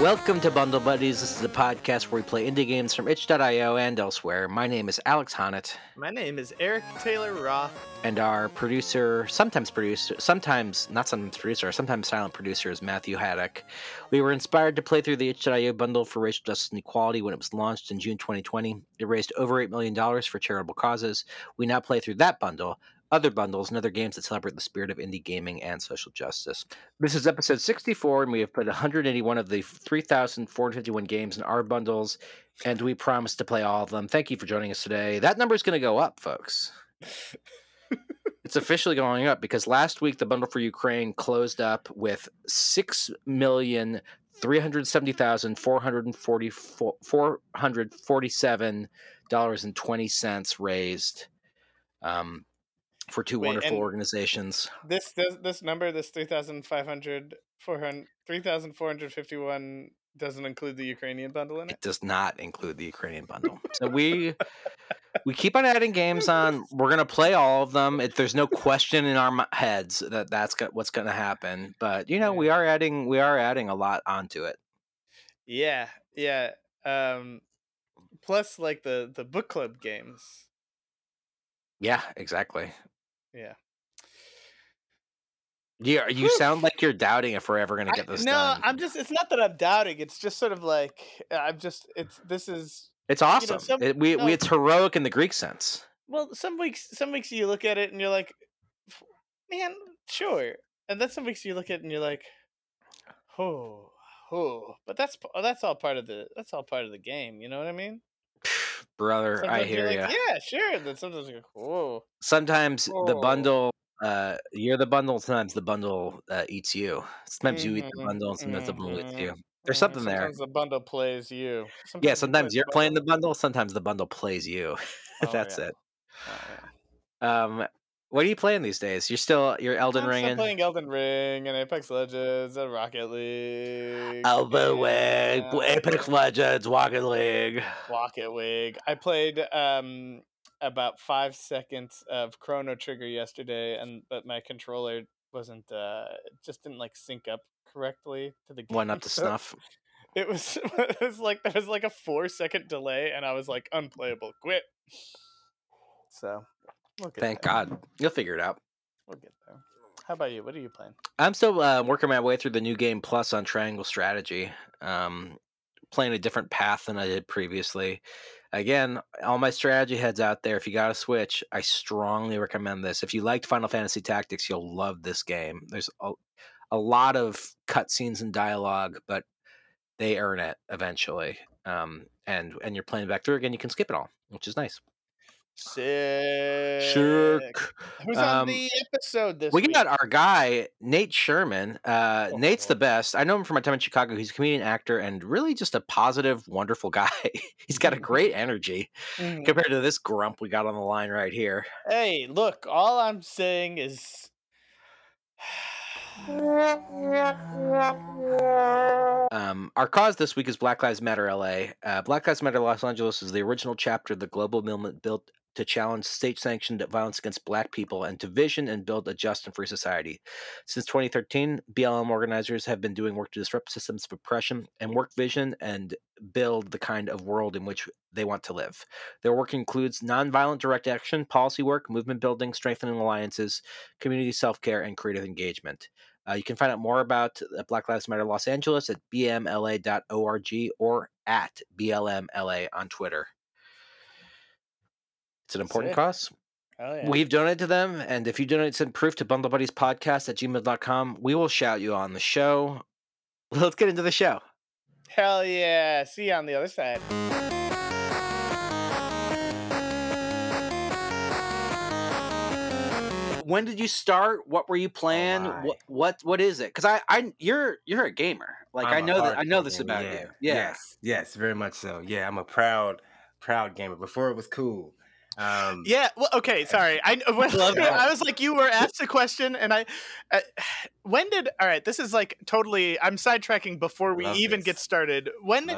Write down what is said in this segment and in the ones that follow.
Welcome to Bundle Buddies. This is a podcast where we play indie games from itch.io and elsewhere. My name is Alex Honnett. My name is Eric Taylor Roth. And our producer, sometimes producer, sometimes not sometimes producer, sometimes silent producer is Matthew Haddock. We were inspired to play through the itch.io bundle for racial justice and equality when it was launched in June 2020. It raised over $8 million for charitable causes. We now play through that bundle other bundles, and other games that celebrate the spirit of indie gaming and social justice. This is episode 64, and we have put 181 of the 3,451 games in our bundles, and we promise to play all of them. Thank you for joining us today. That number is going to go up, folks. it's officially going up because last week the bundle for Ukraine closed up with 6 million. Three hundred seventy thousand four hundred forty four hundred forty seven dollars and twenty cents raised. Um, for two Wait, wonderful organizations. This, this this number, this 3,500 3,451 doesn't include the Ukrainian bundle in it. It does not include the Ukrainian bundle. so we we keep on adding games on. We're gonna play all of them. It, there's no question in our heads that that's what's gonna happen. But you know, we are adding we are adding a lot onto it. Yeah, yeah. Um, plus, like the the book club games. Yeah, exactly. Yeah. Yeah, you sound like you're doubting if we're ever going to get this I, no, done. I'm just. It's not that I'm doubting. It's just sort of like uh, I'm just. It's this is. It's awesome. You know, some, it, we, no, we it's heroic in the Greek sense. Well, some weeks, some weeks you look at it and you're like, man, sure, and then some weeks you look at it and you're like, oh, oh, but that's that's all part of the that's all part of the game. You know what I mean? Brother. Sometimes I hear you. Like, yeah, sure. Then sometimes like, whoa. Sometimes whoa. the bundle, uh, you're the bundle. Sometimes the bundle uh, eats you. Sometimes mm-hmm, you eat the mm-hmm, bundle, and sometimes mm-hmm, the bundle eats you. There's mm-hmm. something sometimes there. Sometimes the bundle plays you. Sometimes yeah, sometimes you're playing the bundle. Sometimes the bundle plays you. Oh, That's yeah. it. Oh, yeah. Um, what are you playing these days? You're still you're Elden Ring. I'm playing Elden Ring and Apex Legends and Rocket League. Elden Ring, Apex Legends, Rocket League. Rocket League. I played um about five seconds of Chrono Trigger yesterday, and but my controller wasn't uh just didn't like sync up correctly to the game. One up to so snuff. It was it was like there was like a four second delay, and I was like unplayable. Quit. So We'll Thank there. God. You'll figure it out. We'll get there. How about you? What are you playing? I'm still uh, working my way through the new game plus on Triangle Strategy. Um, playing a different path than I did previously. Again, all my strategy heads out there. If you got a Switch, I strongly recommend this. If you liked Final Fantasy Tactics, you'll love this game. There's a, a lot of cutscenes and dialogue, but they earn it eventually. Um, and and you're playing back through again. You can skip it all, which is nice. Sick. Sick. Who's on um, the episode this we week? got our guy Nate Sherman. Uh, oh, Nate's the best. I know him from my time in Chicago. He's a comedian, actor, and really just a positive, wonderful guy. He's got a great energy mm-hmm. compared to this grump we got on the line right here. Hey, look! All I'm saying is. um, our cause this week is Black Lives Matter LA. Uh, Black Lives Matter Los Angeles is the original chapter of the global movement built to challenge state sanctioned violence against black people and to vision and build a just and free society. Since 2013, BLM organizers have been doing work to disrupt systems of oppression and work vision and build the kind of world in which they want to live. Their work includes nonviolent direct action, policy work, movement building, strengthening alliances, community self care, and creative engagement. Uh, you can find out more about Black Lives Matter Los Angeles at blmla.org or at BLMLA on Twitter. It's an important cause. Yeah. We've donated to them, and if you donate, send proof to bundlebuddiespodcast at gmail.com. We will shout you on the show. Let's get into the show. Hell yeah. See you on the other side. When did you start? What were you oh playing? Oh what what what is it? Because I I you're you're a gamer. Like I'm I know that I know this about yeah. you. Yeah. Yes, yes, very much so. Yeah, I'm a proud proud gamer. Before it was cool. Um, yeah. Well, okay. Sorry. I when, I was like, you were asked a question, and I. Uh, when did? All right. This is like totally. I'm sidetracking before we even this. get started. When?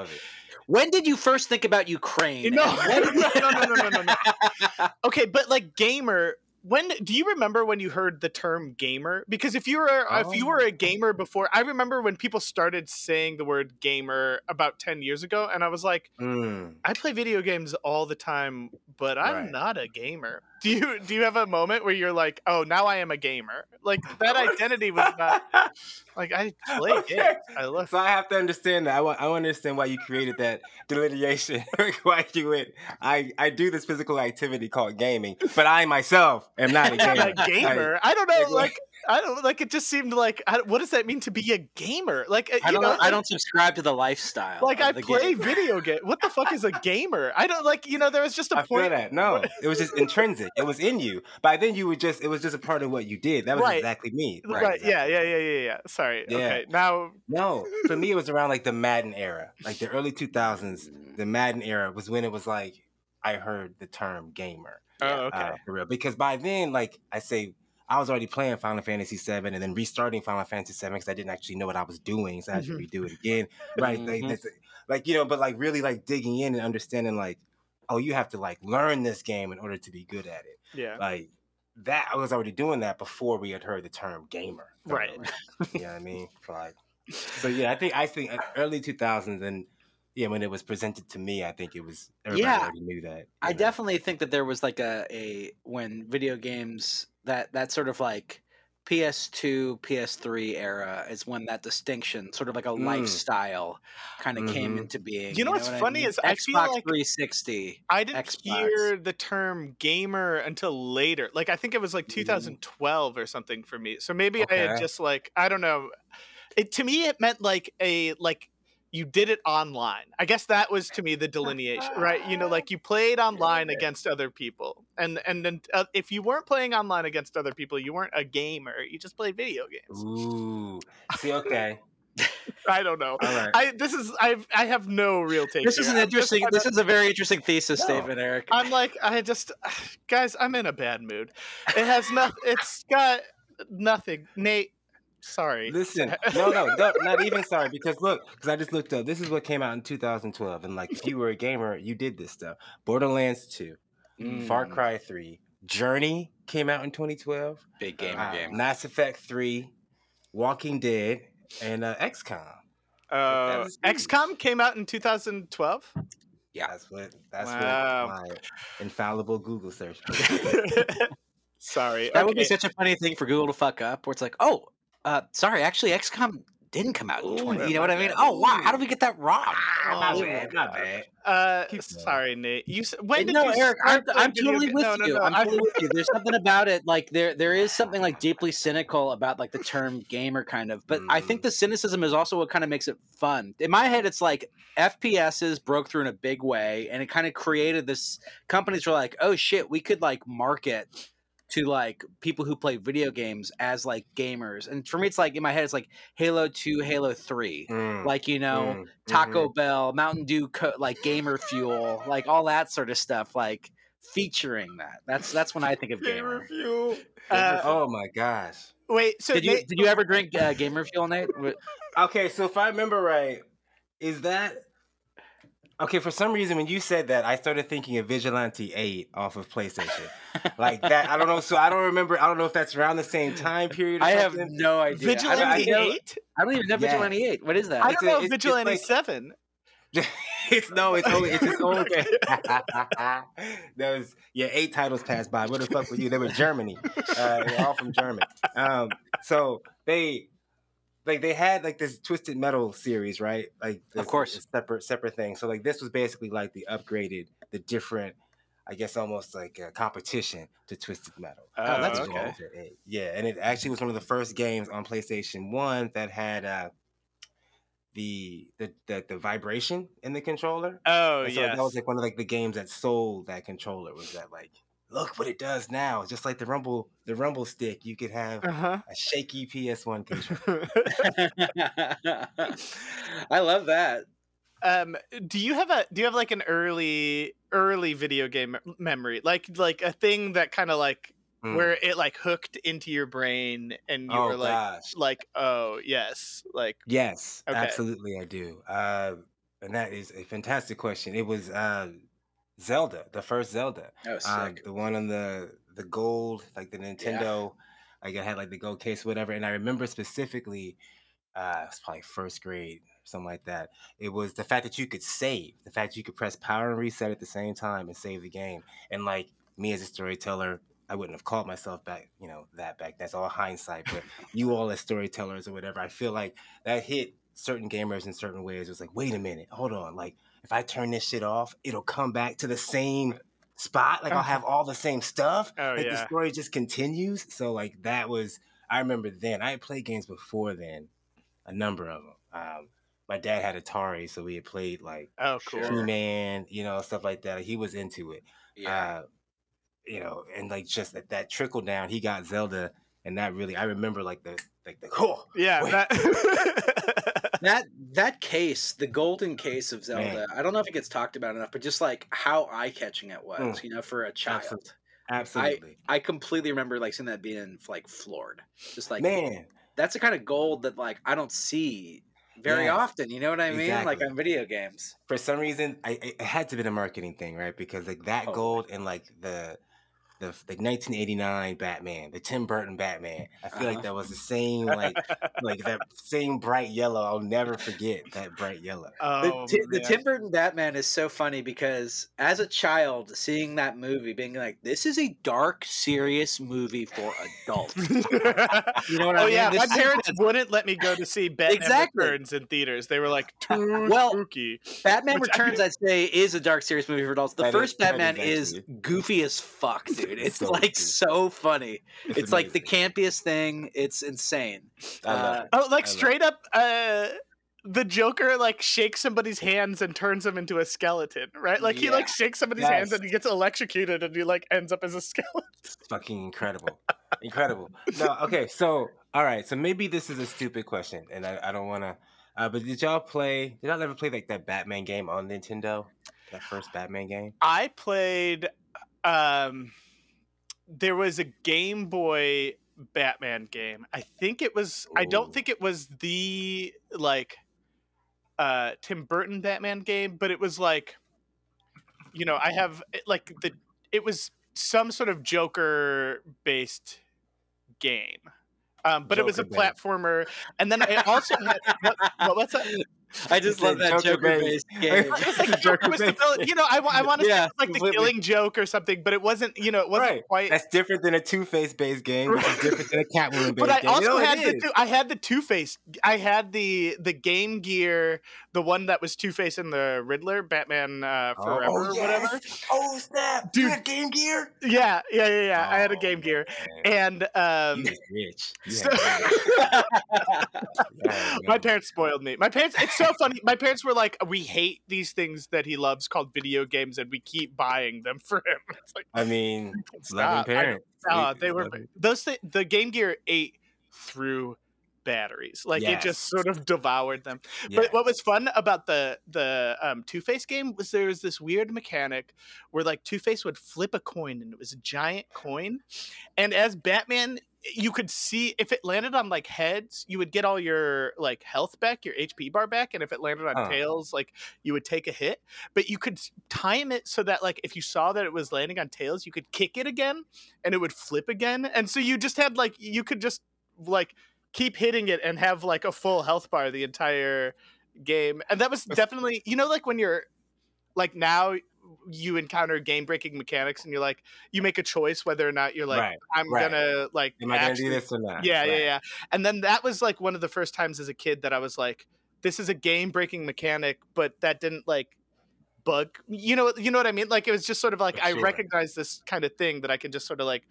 When did you first think about Ukraine? No, no, no, no, no, no, no, no. Okay, but like gamer, when do you remember when you heard the term gamer? Because if you were if you were Oh. a gamer before, I remember when people started saying the word gamer about ten years ago, and I was like, Mm. I play video games all the time, but I'm Right. not a gamer. Do you do you have a moment where you're like, oh, now I am a gamer? Like that identity was not like I play Okay. games. I love. So I have to understand that. I want. I to understand why you created that delineation. why you went. I I do this physical activity called gaming, but I myself am not a gamer. a gamer. I don't know. like, Like I don't like. It just seemed like. I, what does that mean to be a gamer? Like uh, I you don't. know, I like- don't subscribe to the lifestyle. Like I play game. video game. What the fuck is a gamer? I don't like. You know, there was just a I feel point. that. No, it was just intrinsic. It was in you. By then, you were just. It was just a part of what you did. That was Right. exactly me. Right. Yeah. exactly. Yeah. Yeah. Yeah. Yeah. Sorry. Yeah. Okay. Now. No, for me, it was around like the Madden era, like the early 2000s. The Madden era was when it was like I heard the term gamer. Oh. Okay. uh, for real. Because by then, like I say, I was already playing Final Fantasy VII and then restarting Final Fantasy VII because I didn't actually know what I was doing, so I had to Mhm. redo it again. Right? Like, Mhm. that's, like you know, but like really like digging in and understanding like, oh, you have to like learn this game in order to be good at it. yeah. Like that, I was already doing that before we had heard the term gamer. Right. you know what I mean? Like, so yeah, I think I think uh, early 2000s and yeah, when it was presented to me, I think it was everybody Yeah. already knew that. I know? definitely think that there was like a a when video games that that sort of like PS2, PS3 era is when that distinction, sort of like a Mm. lifestyle, kind of came Mhm. into being. You know what's what I funny mean? is I Xbox feel like- 360. I didn't Xbox. hear the term gamer until later. Like I think it was like Mhm. 2012 or something for me. So maybe I had just like I don't know. It to me it meant like a like you did it online. I guess that was to me the delineation, right? You know, like you played online Yeah. against other people, and and then uh, if you weren't playing online against other people, you weren't a gamer. You just played video games. Ooh. See, okay. I don't know. All right. I this is I I have no real take. This is an I'm interesting. This is a very interesting thesis No. statement, Eric. I'm like, I just, guys, I'm in a bad mood. It has nothing. It's got nothing. Nate, sorry. Listen, no, no, no, not even sorry. Because look, because I just looked up. This is what came out in 2012, and like, if you were a gamer, you did this stuff. Borderlands 2, Far Mm, Cry 3, Journey came out in 2012. big gamer uh, game. Mass Effect 3, Walking Dead, and uh, XCOM. Uh. XCOM came out in 2012. Yeah. That's what. That's Wow. what my infallible Google search. sorry. That would be such a funny thing for Google to fuck up, where it's like, oh, uh, sorry, actually, XCOM didn't come out in Ooh, 20. You know what I mean? bad. Oh, wow, how did we get that wrong? Ah, not Oh, bad, not bad. Uh, Keep sorry, Nate. You when did no, you Eric, I'm, I'm totally with no, no, you. no, I'm totally with you. There's something about it, like there, there is something like deeply cynical about like the term gamer, kind of. But I think Mm. the cynicism is also what kind of makes it fun. In my head, it's like FPSs broke through in a big way, and it kind of created this. Companies were like, "Oh shit, we could like market." To like people who play video games as like gamers, and for me, it's like in my head, it's like Halo Two, Halo Three, Mm, like you know, mm, Taco mhm. Bell, Mountain Dew, co- like gamer fuel, like all that sort of stuff, like featuring that. That's that's when I think of gamer. Gamer fuel. Uh, oh my gosh. Wait, so Did you Nate, did you ever drink uh, gamer fuel, Nate? Okay, so if I remember right, is that okay? For some reason, when you said that, I started thinking of Vigilante Eight off of PlayStation, like that. I don't know. So I don't remember. I don't know if that's around the same time period. Or I have no idea. I I, Vigilante know, Eight? I don't even know Yeah. Vigilante Eight. What is that? I don't a- know it's- it's Vigilante like- Seven. it's no, it's only it's its own game. there was yeah, eight titles passed by. What the fuck were you? They were Germany. Uh, they're all from Germany. Um, so they like they had like this Twisted Metal series, right? Like this, course. this separate separate thing. So like this was basically like the upgraded, the different. I guess almost like a competition to Twisted Metal. Oh, that's Which is cool. what it is. Yeah, and it actually was one of the first games on PlayStation One that had uh, the, the the the vibration in the controller. Oh And so yes. that was like one of like the games that sold that controller. Was that like, look what it does now? Just like the rumble, the rumble stick, you could have Uh a shaky PS1 controller. I love that. um, do you have a do you have like an early early video game memory, like like a thing that kind of like Mm. where it like hooked into your brain and you oh were like gosh, like oh yes like yes, Okay. absolutely, I do. Uh, and that is a fantastic question. It was uh, Zelda, the first Zelda. Oh, Um, the one on the the gold, like the Nintendo, like I had like the gold case, whatever. And I remember specifically, uh, it was probably first grade, something like that. It was the fact that you could save, the fact you could press power and reset at the same time and save the game. And like me as a storyteller, I wouldn't have called myself back, you know, that back. That's all hindsight. But you all as storytellers or whatever, I feel like that hit certain gamers in certain ways. It was like, wait a minute, hold on. Like if I turn this shit off, it'll come back to the same spot. Like I'll have all the same stuff. Oh like yeah. the story just continues. So like that was I remember then. I had played games before then, a number of them. Um, my dad had Atari, so we had played like Oh, cool. Sure. He-Man, you know, stuff like that. He was into it. Yeah. Uh, you know, and like just that, that trickle down, he got Zelda, and that really I remember like the like the oh Yeah. That... that that case, the golden case of Zelda, Man. I don't know if it gets talked about enough, but just like how eye catching it was, Mm. you know, for a child. Absolutely. absolutely. I completely remember like seeing that being like floored. Just like Man, that's the kind of gold that like I don't see very Yes, often. You know what I mean? Like on video games. for some reason, I it it had to be a marketing thing, right? Because like that Oh. gold and like the the the 1989 Batman, the Tim Burton Batman. I feel Uh-huh. like that was the same like like that same bright yellow. I'll never forget that bright yellow. oh, the, Ti- the. Tim Burton Batman is so funny because as a child seeing that movie, being like, "This is a dark, serious movie for adults." You know what I oh mean? yeah, my This is- parents wouldn't let me go to see Batman Exactly. Returns in theaters. They were like too Well, spooky. Batman Which I- Returns, I'd say, is a dark, serious movie for adults. The That is- first that is Batman is, actually- goofy as fuck, dude. It's So like goofy. so funny. It's, like the campiest thing. It's insane. Uh, it. Oh, like I straight up, uh, the Joker like shakes somebody's hands and turns them into a skeleton, right? Like he like shakes somebody's hands and he gets electrocuted and he like ends up as a skeleton. fucking incredible. incredible. No, okay, so all right, so maybe this is a stupid question, and I, I don't want to. Uh, but did y'all play? Did y'all ever play like that Batman game on Nintendo? That first Batman game. I played. Um, there was a Game Boy Batman game. I think it was. I don't think it was the like uh Tim Burton Batman game, but it was like, you know, I have like the. It was some sort of Joker based game. Um, but it was a platformer, and then I also had what, what, what's that? I just love that Joker Joker based. based game. It's like Joker Joker was the based. villain. You know, I, wa- I want to say Yeah, it's like the. Killing Joke or something, but it wasn't. You know, it wasn't Right. quite. That's different than a Two Face based game. Which is different than a Catwoman based game. but I game. also you know, had the two, I had the Two Face. I had the the Game Gear, the one that was Two Face and the Riddler, Batman uh, Oh, Forever or whatever. Oh snap, Dude. You had Game Gear. Yeah, yeah, yeah, yeah. I had a Oh, Game Gear, man. and um, You rich. You so- rich. Yeah, my parents spoiled me. My parents. It's so funny. My parents were like, "We hate these things that he loves called video games, and we keep buying them for him." It's like, I mean, loving parents. Uh, they were those th- the Game Gear ate through batteries. Like it just sort of devoured them. yeah. But what was fun about the the um, Two Face game was there was this weird mechanic where like Two Face would flip a coin and it was a giant coin, and as Batman. You could see if it landed on like heads, you would get all your like health back, your HP bar back, and if it landed on tails, like you would take a hit. But you could time it so that like if you saw that it was landing on tails, you could kick it again, and it would flip again. And so you just had like you could just like keep hitting it and have like a full health bar the entire game. And that was definitely you know like when you're like now you encounter game breaking mechanics and you're like you make a choice whether or not you're like right. I'm right. gonna like Am I gonna do this or not? yeah, yeah, Right. yeah. And then that was like one of the first times as a kid that I was like, this is a game breaking mechanic, but that didn't like bug you know you know what I mean? Like it was just sort of like For I recognize this kind of thing that I can just sort of like,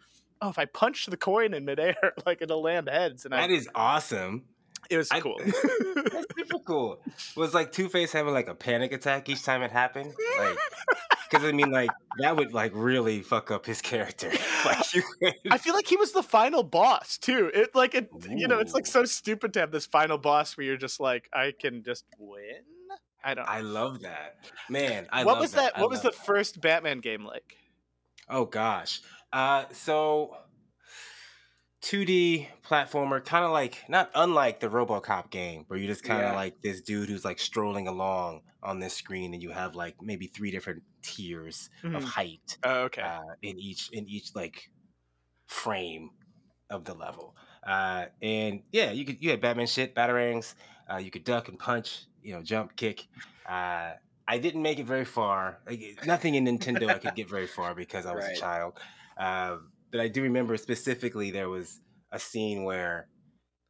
oh, if I punch the coin in midair, like it'll land heads. And I, That is awesome. It was I- cool. That's super cool. Was like Two Face having like a panic attack each time it happened? Like, because I mean, like that would like really fuck up his character. like you. I feel like he was the final boss too. It like it you know, it's like so stupid to have this final boss where you're just like, I can just win. I don't I love that, man. I what love was that? I What was the that. first Batman game like? Oh gosh. Uh, so 2D platformer, kind of like not unlike the RoboCop game, where you just kind of Yeah. like this dude who's like strolling along on this screen, and you have like maybe three different tiers of Mhm. height Oh, okay. uh, in each in each like frame of the level. Uh, and yeah, you could you had Batman shit, batarangs. Uh, you could duck and punch, you know, jump, kick. Uh, I didn't make it very far. Like, nothing in Nintendo I could get very far because I was Right. a child. Uh, but I do remember specifically there was a scene where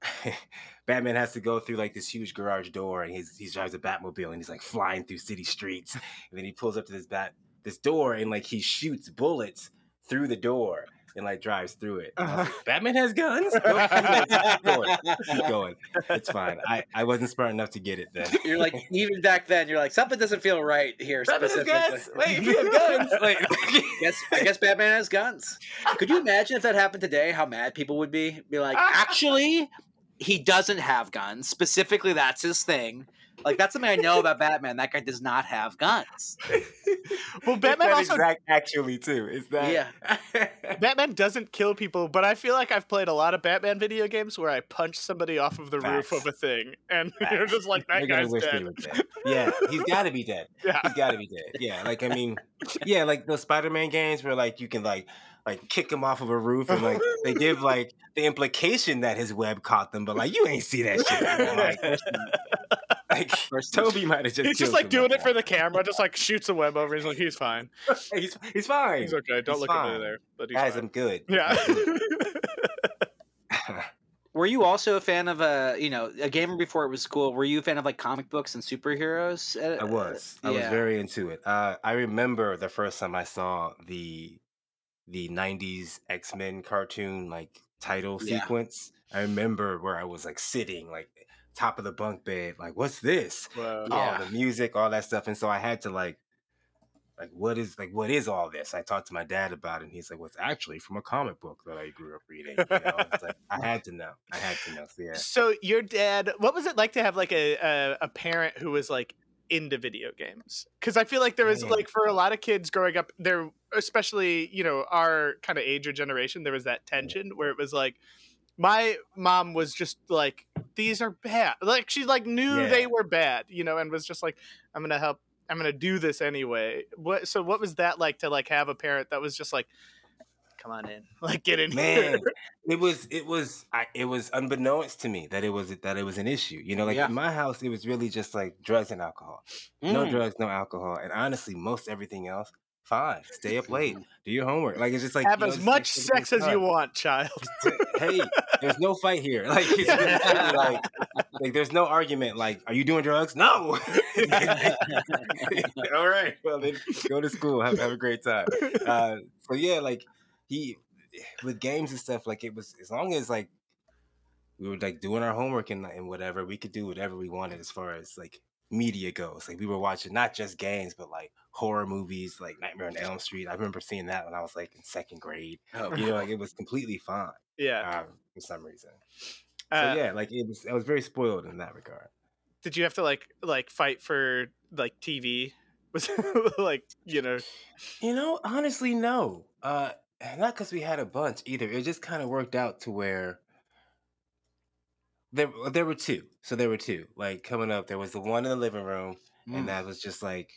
Batman has to go through like this huge garage door, and he's he drives a Batmobile, and he's like flying through city streets, and then he pulls up to this bat this door, and like he shoots bullets through the door, and like drives through it. Was uh-huh. like, Batman has guns. Keep going, keep going. It's fine. I I wasn't smart enough to get it then. You're like even back then. You're like something doesn't feel right here. Batman has specifically." guns. Wait, if you have guns. Wait. I guess Batman has guns. Could you imagine if that happened today? How mad people would be? Be like, actually, he doesn't have guns. Specifically, that's his thing. Like that's something I know about Batman. That guy does not have guns. Well, Batman also actually too. Is that Yeah. Batman doesn't kill people, but I feel like I've played a lot of Batman video games where I punch somebody off of the roof of a thing, and you're just like, that guy's he dead. dead. Yeah, he's got to be dead. Yeah. He's got to be dead. Yeah, like I mean, yeah, like those Spider-Man games where like you can like like kick him off of a roof and like they give like the implication that his web caught them, but like you ain't see that shit. Like, like Tobey might have just He's just like doing it for the camera, just like shoots a web over. He's like, he's fine. he's he's fine. He's okay. Don't He's look fine. under there. But he's Guys, fine. I'm good. Yeah. Were you also a fan of a you know a gamer before it was cool? Were you a fan of like comic books and superheroes? Uh, I was. I was very into it. Uh, I remember the first time I saw the the '90s X Men cartoon like title Yeah. sequence. I remember where I was like sitting like top of the bunk bed, like what's this? Wow. Yeah. Oh, the music, all that stuff, and so I had to like. Like what is like what is all this? I talked to my dad about it, and he's like, "Well, it's actually from a comic book that I grew up reading." You know, it's like I had to know. I had to know. So yeah, So your dad, what was it like to have like a a, a parent who was like into video games? Because I feel like there was Man. like for a lot of kids growing up, there, especially you know our kind of age or generation, there was that tension where it was like. My mom was just like, "These are bad." Like she like knew Yeah. they were bad, you know, and was just like, "I'm gonna help. I'm gonna do this anyway." What? So what was that like to like have a parent that was just like, "Come on in, like get in here." man it was it was I, it was unbeknownst to me that it was that it was an issue you know like Yeah. in my house it was really just like drugs and alcohol no Mm. drugs no alcohol and honestly most everything else fine stay up late do your homework like it's just like have you know, as much sex as you want, child. hey there's no fight here. Like it's really like like there's no argument like are you doing drugs? No. All right. Well then go to school have, have a great time. Uh so yeah like he with games and stuff like it was as long as like we were like doing our homework and, and whatever we could do whatever we wanted as far as like media goes. Like we were watching not just games but like horror movies like nightmare on elm street i remember seeing that when i was like in second grade Oh, you know like it was completely fine Yeah. um, for some reason Uh, so yeah like it was i was very spoiled in that regard Did you have to like like fight for like TV? Was like you know? You know, honestly, no. Uh, not because we had a bunch either. It just kind of worked out to where there there were two. So there were two. Like coming up, there was the one in the living room, Mm. and that was just like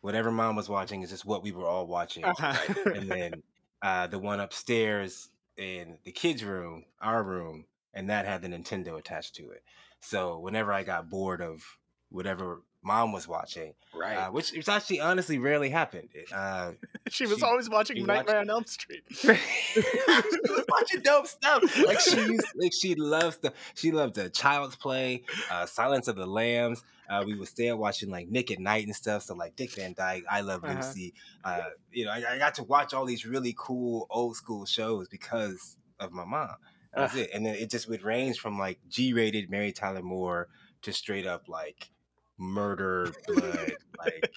whatever mom was watching is just what we were all watching. Uh-huh. and then uh, the one upstairs in the kids' room, our room, and that had the Nintendo attached to it. So whenever I got bored of whatever mom was watching, right. uh, which which actually honestly rarely happened. Uh, she was she- always watching Nightmare watched- on Elm Street. she was watching dope stuff. Like she used, like she loves the she loved the Child's Play, uh, Silence of the Lambs. Uh, we would stay up watching like Nick at Night and stuff. So like Dick Van Dyke, I Love Uh-huh. Lucy. Uh, you know, I, I got to watch all these really cool old school shows because of my mom. That was it. And then it just would range from like G-rated Mary Tyler Moore to straight up like murder, blood, like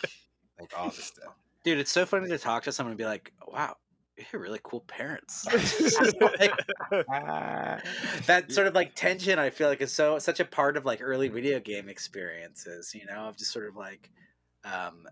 like all this stuff. Dude, it's so funny to talk to someone and be like, "Wow, you have really cool parents." Like, Ah. that sort of like tension, I feel like, is so such a part of like early video game experiences. You know, of just sort of like, um,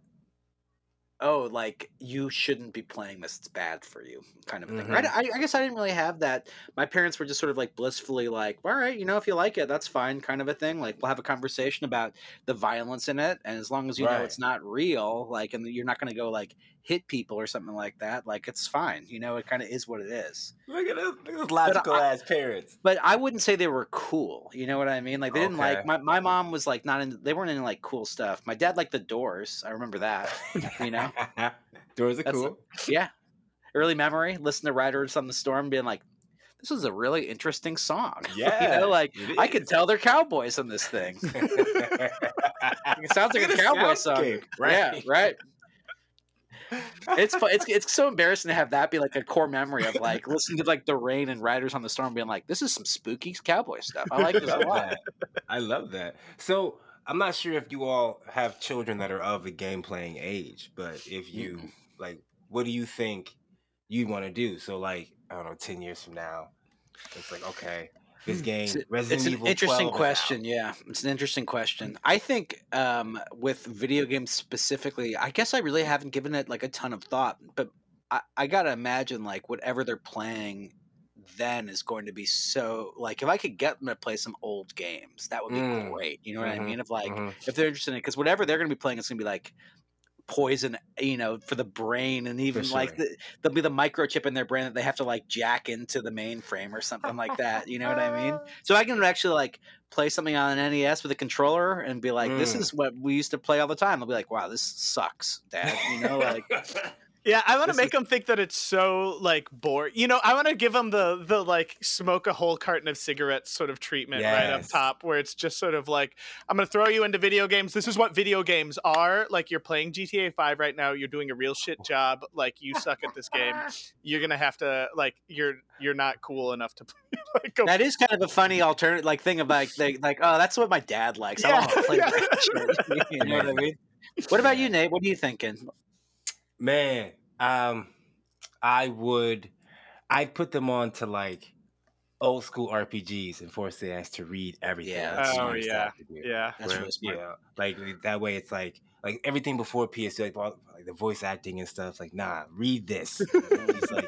oh, like you shouldn't be playing this; it's bad for you, kind of a thing. Mhm. Right? I, I guess I didn't really have that. My parents were just sort of like blissfully like, "All right, you know, if you like it, that's fine," kind of a thing. Like we'll have a conversation about the violence in it, and as long as you know it's not real, like, and you're not going to go like hit people or something like that, like it's fine. You know, it kind of is what it is. Look at those, those logical I- ass parents. But I wouldn't say they were cool. You know what I mean? Like they didn't Okay. like my, my mom was like not in. They weren't into like cool stuff. My dad liked the Doors. I remember that. You know? Doors are That's- cool. yeah. Early memory. Listen to Riders on the Storm, being like, "This is a really interesting song." Yeah, you know, like I could tell they're cowboys in this thing. It sounds like a cowboy song. soundscape, Yeah, right. right. It's it's it's so embarrassing to have that be like a core memory of like listening to like the rain and Riders on the Storm, being like, "This is some spooky cowboy stuff." I like this a lot. that. I love that. So I'm not sure if you all have children that are of the game playing age, but if you like, what do you think you'd want to do? So like, I don't know, ten years from now, it's like okay, this game, It's, Resident it's an interesting 12 is out. question. Yeah, it's an interesting question. I think um, with video games specifically, I guess I really haven't given it like a ton of thought, but I, I gotta imagine like whatever they're playing then is going to be so like if I could get them to play some old games, that would be Mm. great. You know what Mhm, I mean? Of like Mhm. if they're interested in it, because whatever they're going to be playing, it's going to be like poison, you know, for the brain, and even like sure. the, there'll be the microchip in their brain that they have to like jack into the mainframe or something like that. You know what I mean? So I can actually like play something on an NES with a controller and be like, "This Mm. is what we used to play all the time." I'll be like, "Wow, this sucks, Dad." You know, like Yeah, I want to make is- them think that it's so like bored. You know, I want to give them the the like smoke a whole carton of cigarettes sort of treatment right up top, where it's just sort of like I'm gonna throw you into video games. This is what video games are. Like you're playing GTA Five right now. You're doing a real shit oh. job. Like you suck at this game. You're gonna have to like you're you're not cool enough to like go. that is kind of a funny alternative like thing of like they like, "Oh, that's what my dad likes." I Yeah, want to play yeah. You know what I mean? What about you, Nate? What are you thinking? Man, um, I would, I'd put them on to like old school RPGs and force the ass to read everything. Yeah, that's Oh, yeah. have to do. yeah. That's Where, really smart. Yeah, like that way, it's like like everything before PS2, like, all- like the voice acting and stuff. Like, nah, read this. Like,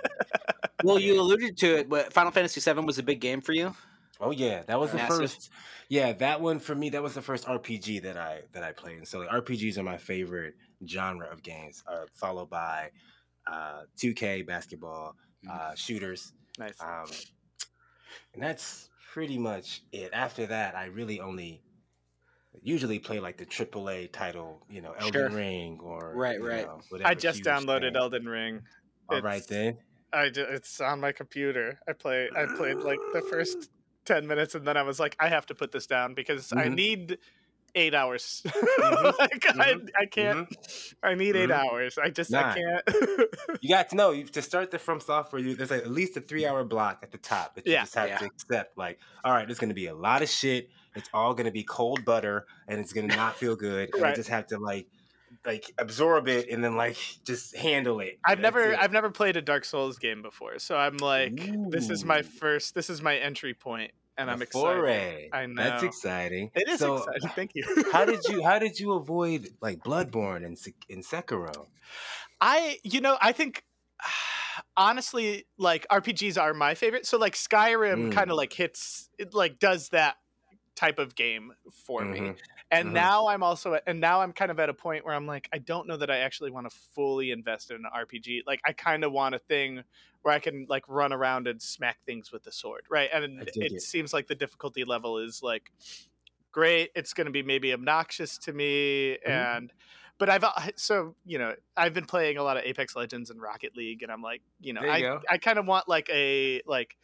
Well, you alluded to it, but Final Fantasy VII was a big game for you. oh yeah, that was the Massive. first. Yeah, that one for me, that was the first RPG that I that I played. And so like, RPGs are my favorite genre of games, uh, followed by uh, 2K basketball, uh, shooters. Nice. Um, and that's pretty much it. After that, I really only usually play like the AAA title, you know, Elden Sure. Ring or Right, right. know, I just downloaded thing. Elden Ring. All right It's- then. I it's on my computer. I play I played like the first 10 minutes and then I was like I have to put this down because I Mhm. need 8 hours. Mhm, like I mhm, I can't I need 8 mhm. hours. I just Nah. I can't. You got to know you, to start the From Software. You, there's like at least a three hour block at the top that you Yeah. just have Yeah. to accept. Like, all right, there's going to be a lot of shit. It's all going to be cold butter, and it's going to not feel good. And I just have to like like absorb it and then like just handle it. I've That's never it. I've never played a Dark Souls game before. So I'm like this is my first this is my entry point and A I'm excited. foray. I That's know. exciting. It is so, exciting. Thank you. how did you how did you avoid like Bloodborne and and Sekiro? I, you know, I think honestly, like RPGs are my favorite. So like Skyrim Mm. kind of like hits, it like does that type of game for me. And Mhm. now I'm also, at, and now I'm kind of at a point where I'm like, I don't know that I actually want to fully invest in an RPG. Like I kind of want a thing where I can like run around and smack things with the sword, right? And it, it. seems like the difficulty level is like great. It's going to be maybe obnoxious to me, Mhm. and but I've uh, so you know I've been playing a lot of Apex Legends and Rocket League, and I'm like, you know, you I go. I kind of want like a like.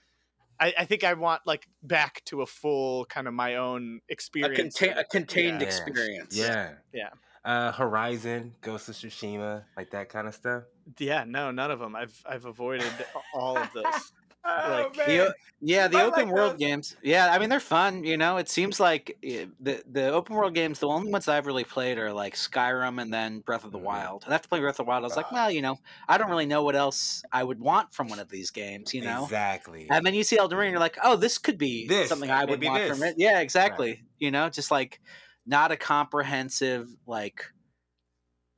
I, I think I want like back to a full kind of my own A, experience. contain, a contained Yeah. experience. Yeah. Yeah. Uh, Horizon, Ghost of Tsushima, like that kind of stuff. Yeah, no, none of them. I've I've avoided all of those. Oh, Like, The, yeah, the I open like world those. games. Yeah, I mean they're fun. You know, it seems like eh, the the open world games. The only ones I've really played are like Skyrim and then Breath of the Mhm. Wild. And after playing Breath of the Wild, I was like, well, you know, I don't really know what else I would want from one of these games. You know, exactly. and then you see Elden Ring, and you're like, oh, this could be This, something I would want from it. Yeah, exactly. You know, just like not a comprehensive like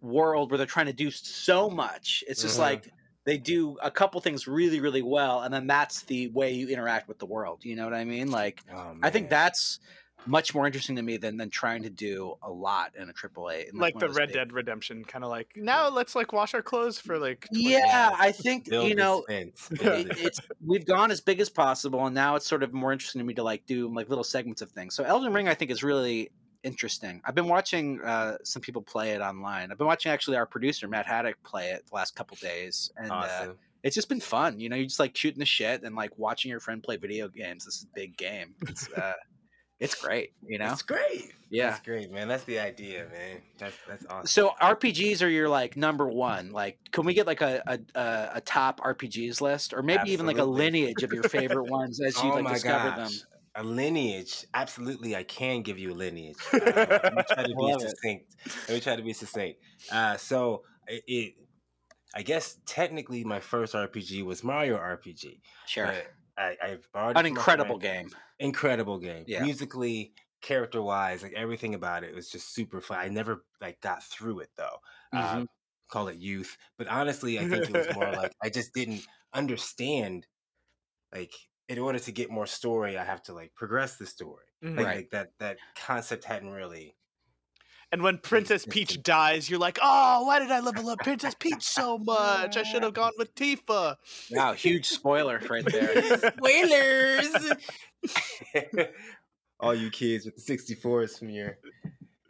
world where they're trying to do so much. It's just Mhm. like they do a couple things really, really well, and then that's the way you interact with the world. You know what I mean? Like Oh, I think that's much more interesting to me than than trying to do a lot in a AAA. in, like one the Red big- Dead Redemption, kind of like now let's like wash our clothes for like Yeah, minutes." I think Build you know fence, it, it's we've gone as big as possible, and now it's sort of more interesting to me to like do like little segments of things. So Elden Ring, I think, is really interesting. I've been watching uh, some people play it online. I've been watching actually our producer Matt Haddock play it the last couple days, and uh, it's just been fun. You know, you're just like shooting the shit and like watching your friend play video games. This is a big game. It's uh, it's great. You know, It's great. yeah. That's great, man. That's the idea, man. That's that's awesome. So RPGs are your like number one. Like, can we get like a a, a, top RPGs list, or maybe even like a lineage of your favorite ones as you oh like discover gosh. them? A lineage. Absolutely, I can give you a lineage. Uh, let me try to be succinct. Let me try to be succinct. Uh, so it, it, I guess technically my first RPG was Mario RPG. Sure, I, I've borrowed an incredible game. incredible game Yeah. musically character wise like everything about it was just super fun i never like got through it though Mm-hmm. uh, call it youth but honestly i think it was more like i just didn't understand like in order to get more story i have to like progress the story Mhm. like, Right. like that that concept hadn't really And when Princess Peach dies, you're like, oh, why did I level up Princess Peach so much? I should have gone with Tifa. Wow, huge spoiler right there. spoilers all you kids with the 64s from your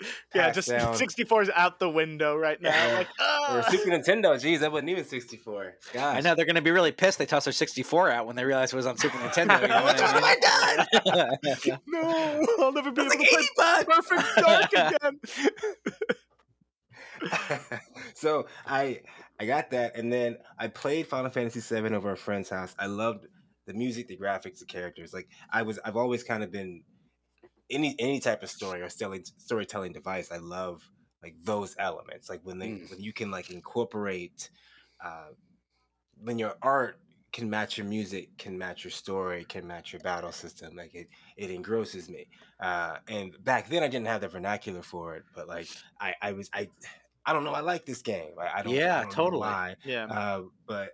Yeah, just down 64 is out the window right now. Yeah. Like, or ah. super nintendo geez, that wasn't even 64 gosh I know they're going to be really pissed. They tossed their 64 out when they realized it was on Super Nintendo. You know what I mean? no, I'll never be able That's to like play Perfect Dark again. so I I got that, and then I played Final Fantasy VII over a friend's house. I loved the music, the graphics, the characters. Like I was, I've always kind of been any any type of story or story, storytelling device. I love like those elements. Like when they Mm. when you can like incorporate uh, when your art can match your music, can match your story, can match your battle system. Like it, it engrosses me. Uh, and back then I didn't have the vernacular for it, but like I, I was, I, I don't know. I like this game. I, I don't. Yeah, I don't know totally. why. Yeah. Uh, but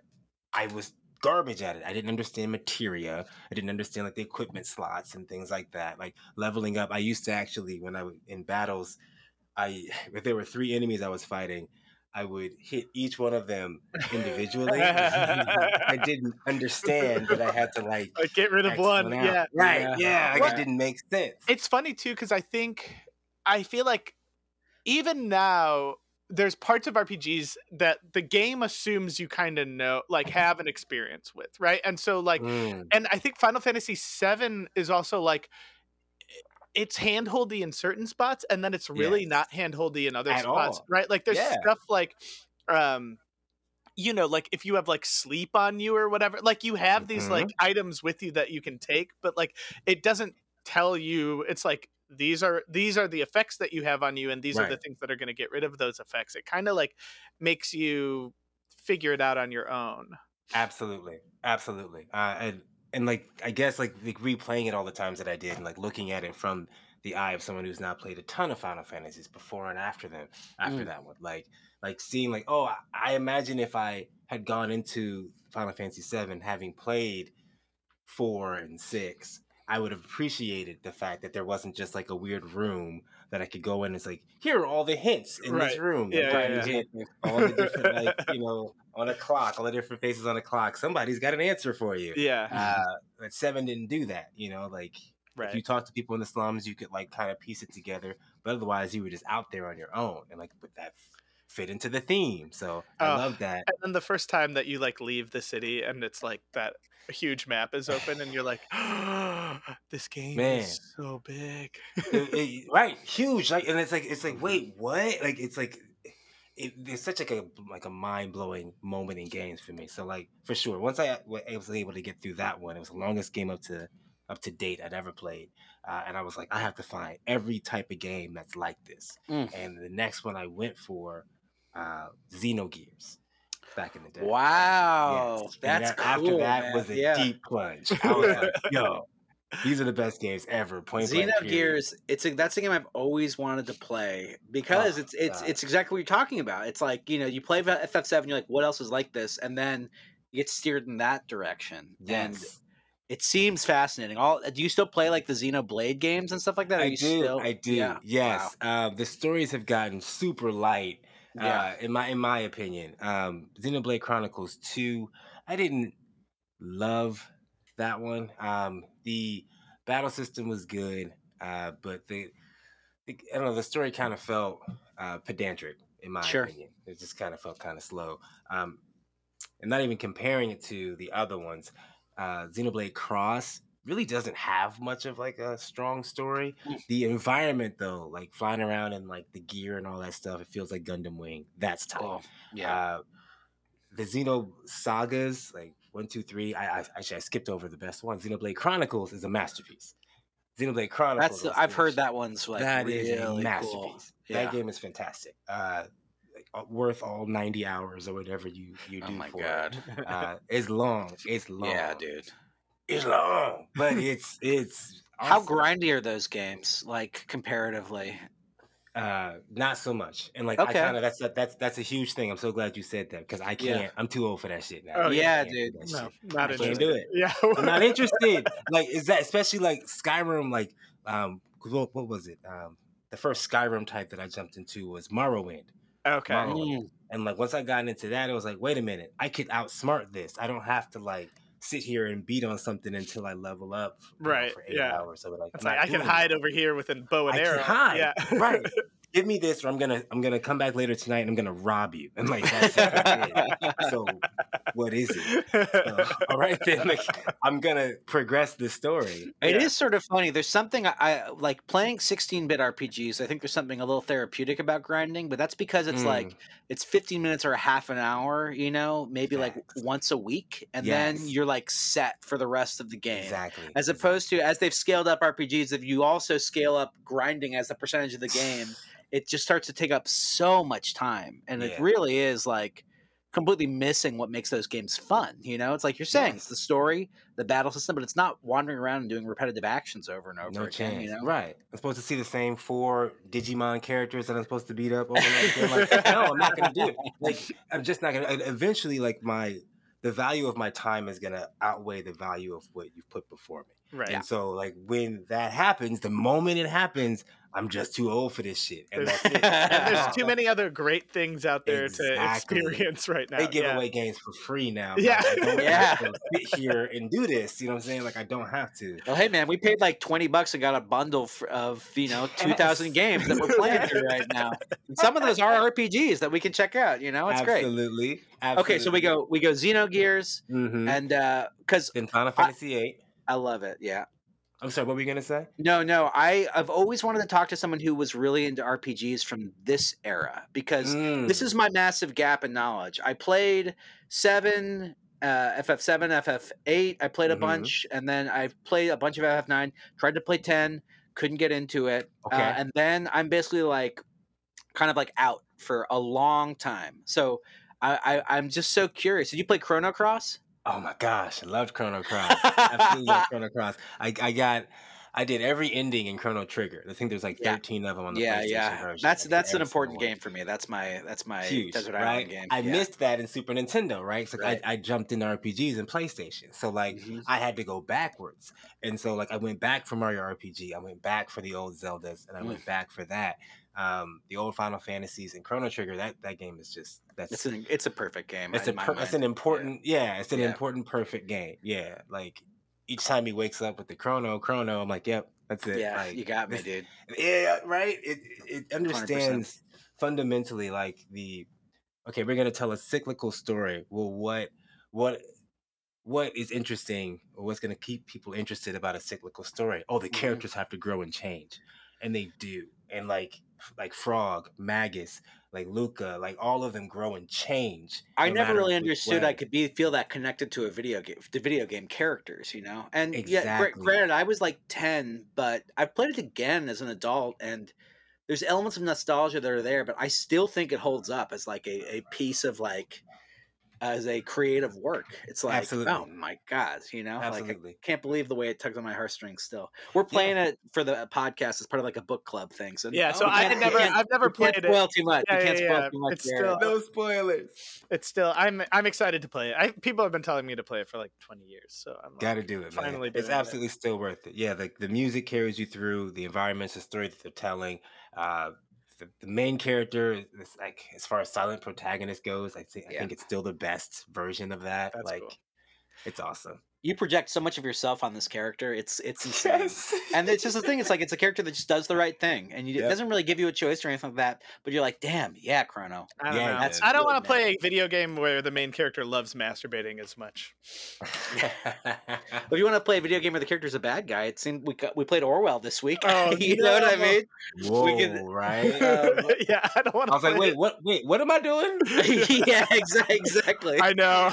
I was garbage at it. I didn't understand materia. I didn't understand like the equipment slots and things like that. Like leveling up. I used to actually when I was in battles, I if there were three enemies I was fighting, I would hit each one of them individually. I didn't understand that I had to like Like, get rid of one. Yeah. Right. Yeah. Yeah. Like Well, it didn't make sense. It's funny too because I think I feel like even now there's parts of RPGs that the game assumes you kind of know, like have an experience with, right? And so like, Mm, and I think Final Fantasy VII is also like it's handholdy in certain spots, and then it's really Yes. not handholdy in other At spots, all. right? Like there's Yeah. stuff like, um, you know, like if you have like sleep on you or whatever, like you have these Mhm. like items with you that you can take, but like it doesn't tell you. It's like these are these are the effects that you have on you, and these are the things that are going to get rid of those effects. It kind of like makes you figure it out on your own. Absolutely, absolutely. Uh, and and like I guess like, like replaying it all the times that I did, and like looking at it from the eye of someone who's not played a ton of Final Fantasies before and after them, after Mm. that one, like like seeing like oh, I, I imagine if I had gone into Final Fantasy VII having played four and six. I would have appreciated the fact that there wasn't just like a weird room that I could go in and it's like, here are all the hints in this room. Yeah, Like, yeah, you yeah. hit all the different like, you know, on a clock, all the different faces on a clock. Somebody's got an answer for you. Yeah, Uh, but seven didn't do that, you know, like right. if you talk to people in the slums, you could like kind of piece it together. But otherwise, you were just out there on your own, and like with that fit into the theme. So I Oh, love that. And then the first time that you like leave the city and it's like that huge map is open and you're like, this game Man. is so big. It- it- right, huge. Like, and it's like it's like wait, what? Like it's like. It, it's such like a like a mind blowing moment in games for me. So like for sure, once I, I was able to get through that one, it was the longest game up to up to date I'd ever played, uh, and I was like, I have to find every type of game that's like this. Mm. And the next one I went for, uh, Xenogears, back in the day. Wow, Yes. That's that- after that man. was a Yeah. deep plunge. I was like, yo, these are the best games ever. Point. Xenogears, it's a, that's a game I've always wanted to play because Oh, it's it's it's exactly what you're talking about. It's like you know you play FF7, you're like, what else is like this, and then you get steered in that direction. And Yes. It seems fascinating. All do you still play like the Xenoblade games and stuff like that? Are I you do. Still, I do. Yeah. Yes. Uh, the stories have gotten super light. Yeah. Uh, in my in my opinion, um, Xenoblade Chronicles Two. I didn't love that one. Um, the battle system was good, uh, but the, the I don't know the story kind of felt uh, pedantic in my Sure. opinion. It just kind of felt kind of slow. Um, and not even comparing it to the other ones, uh, Xenoblade Cross really doesn't have much of like a strong story. Mm. The environment though, like flying around and like the gear and all that stuff, it feels like Gundam Wing. That's tight. Oh, yeah. Uh, the Xeno sagas, like one, two, three. I, I actually I skipped over the best one. Xenoblade Chronicles is a masterpiece. Xenoblade Chronicles. That's I've heard that one's like that really is a cool. masterpiece. Yeah. That game is fantastic. Uh, like, uh, worth all ninety hours or whatever you you do. Oh my for God. It. Uh, it's long. It's long. Yeah, dude. It's long, but it's it's How awesome. grindy are those games? Like comparatively? Uh, not so much. And like Okay. I kind of that's that's that's a huge thing. I'm so glad you said that because I can't. I'm too old for that shit now. Oh, I yeah, can't dude. No, not I interested. can't do it. Yeah, I'm not interested. Like, is that especially like Skyrim? Like, um, what, what was it? Um, the first Skyrim type that I jumped into was Morrowind, Okay. Morrowind. and like once I got into that, it was like, wait a minute, I could outsmart this. I don't have to like sit here and beat on something until I level up, you know, Right, for eight yeah. hours. So like, It's like I can hide over here with a bow and I can arrow. hide. Yeah. Right. Give me this, or I'm gonna I'm gonna come back later tonight and I'm gonna rob you. And like that's so what is it? Uh, all right then, like, I'm gonna progress the story. It is Yeah. sort of funny. There's something I, I like playing 16-bit RPGs. I think there's something a little therapeutic about grinding, but that's because it's Mm. like it's 15 minutes or a half an hour, you know, maybe like once a week, and then you're like set for the rest of the game. exactly. As opposed to as they've scaled up RPGs, if you also scale up grinding as a percentage of the game, it just starts to take up so much time, and it really is like completely missing what makes those games fun. You know, it's like you're saying, it's the story, the battle system, but it's not wandering around and doing repetitive actions over and over no again. chance. You know, Right. I'm supposed to see the same four Digimon characters that I'm supposed to beat up over and over. Like, no, I'm not gonna do it. Like, I'm just not gonna. Eventually, like my the value of my time is gonna outweigh the value of what you've put before me. Right. And so, like, when that happens, the moment it happens, I'm just too old for this shit. And There's, that's it. and there's too many other great things out there Exactly. to experience right now. They give yeah. away games for free now. Yeah. man. I don't Yeah. have to sit here and do this. You know what I'm saying? Like, I don't have to. Well, hey man, we paid like twenty bucks and got a bundle of you know two thousand games that we're playing through right now. And some of those are RPGs that we can check out. You know, it's great. Absolutely. Okay, so we go we go Xenogears hmm and uh because Then Final Fantasy VIII. I love it. Yeah. I'm sorry. What were you gonna say? No, no. I I've always wanted to talk to someone who was really into RPGs from this era because this Mm. is my massive gap in knowledge. I played seven, uh, FF7, FF8. I played a Mhm. bunch, and then I played a bunch of FF9. Tried to play 10, couldn't get into it. Uh, Okay. and then I'm basically like, kind of like out for a long time. So I, I I'm just so curious. Did you play Chrono Cross? Oh my gosh, I loved Chrono Cross. Absolutely loved Chrono Cross. I, I got, I did every ending in Chrono Trigger. I think there's like Yeah. 13 of them on the yeah, PlayStation yeah. version. That's that's an important game for me. That's my that's my Huge, Desert right? Island game. I yeah. missed that in Super Nintendo, right? So Right. I, I jumped into RPGs and PlayStation. So like Mhm. I had to go backwards, and so like I went back for Mario RPG. I went back for the old Zeldas, and I Mm. went back for that. Um, the old Final Fantasies and Chrono Trigger. That that game is just that's It's an it's a perfect game. It's a per- it's an important yeah, it's an Yeah. important perfect game. Yeah, like each time he wakes up with the chrono chrono, I'm like, yep, that's it. Yeah, like, you got me, dude. Yeah, right. It it understands 100%. fundamentally like the okay, we're gonna tell a cyclical story. Well, what what what is interesting or what's gonna keep people interested about a cyclical story? Oh, the Mhm. characters have to grow and change, and they do. And like like Frog, Magus, like Lucca, like all of them grow and change. I no never really understood I could be feel that connected to a video game, to video game characters, you know. And yeah, granted, I was like ten, but I've played it again as an adult, and there's elements of nostalgia that are there, but I still think it holds up as like a, a piece of like as a creative work. It's like, Absolutely. oh my god, you know, like I can't believe the way it tugs on my heartstrings. Still, we're playing it for the podcast as part of like a book club thing. So Yeah, so I can't- had we never, can't- I've never we can't played it. spoil too much. Yeah, we can't yeah, spoil yeah. too much. It's there. still- no spoilers. It's still, I'm, I'm excited to play it. I, people have been telling me to play it for like 20 years, so I'm like, Got to do it, man. finally it's doing it. absolutely still worth it. Yeah, the the music carries you through. The environments, the story that they're telling. Uh, the, the main character is like as far as silent protagonist goes. I think I think it's still the best version of that. That's like, cool. it's awesome. You project so much of yourself on this character. It's it's insane. And it's just the thing. It's like it's a character that just does the right thing, and you, it doesn't really give you a choice or anything like that. But you're like, damn, yeah, Chrono. I don't Yeah, know. that's I don't want to play a video game where the main character loves masturbating as much. If you want to play a video game where the character's a bad guy, it seemed we got, we played Orwell this week. Oh, you know what I mean? Whoa, can- right? Um, yeah, I don't want to. I to. was like, wait, what? Wait, what am I doing? yeah, exa- exactly. I know.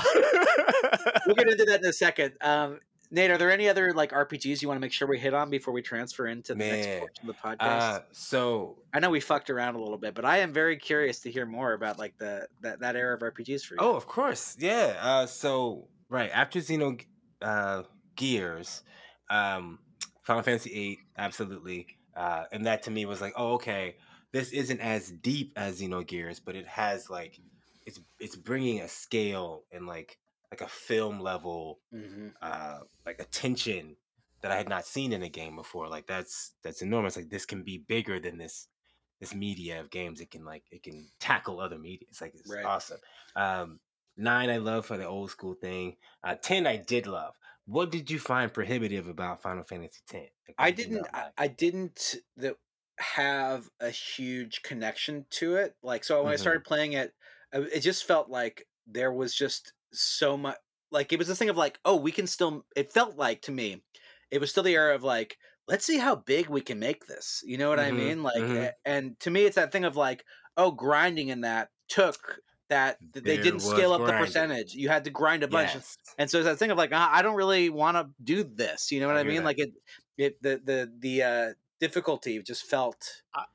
we'll get into that in a second. Um, Nate, are there any other like RPGs you want to make sure we hit on before we transfer into the next portion of the podcast? Uh, so I know we fucked around a little bit, but I am very curious to hear more about like the that, that era of RPGs for you. Oh, of course. Yeah. Uh, so right after Xeno uh, Gears, um, Final Fantasy VIII, absolutely. Uh, and that to me was like, oh, okay, this isn't as deep as Xenogears, but it has like, it's it's bringing a scale and like like a film level hmm uh like attention that I had not seen in a game before. Like that's that's enormous. Like this can be bigger than this this media of games. It can like it can tackle other media. It's like it's Right. awesome. Um nine I love for the old school thing. Uh ten I did love. What did you find prohibitive about Final Fantasy X? Like, I didn't. I. I didn't that have a huge connection to it. Like so, when I Mhm. started playing it, it just felt like there was just so much. Like it was this thing of like, oh, we can still. It felt like to me, it was still the era of like, let's see how big we can make this. You know what I Mhm, mean? Like, mhm. and to me, it's that thing of like, oh, grinding in that took that th- they didn't scale up the percentage. You had to grind a bunch. Yes. And so it's that thing of like, "Ah, I don't really want to do this. You know what I I, mean? that. Like it, it, the the the uh, difficulty just felt I-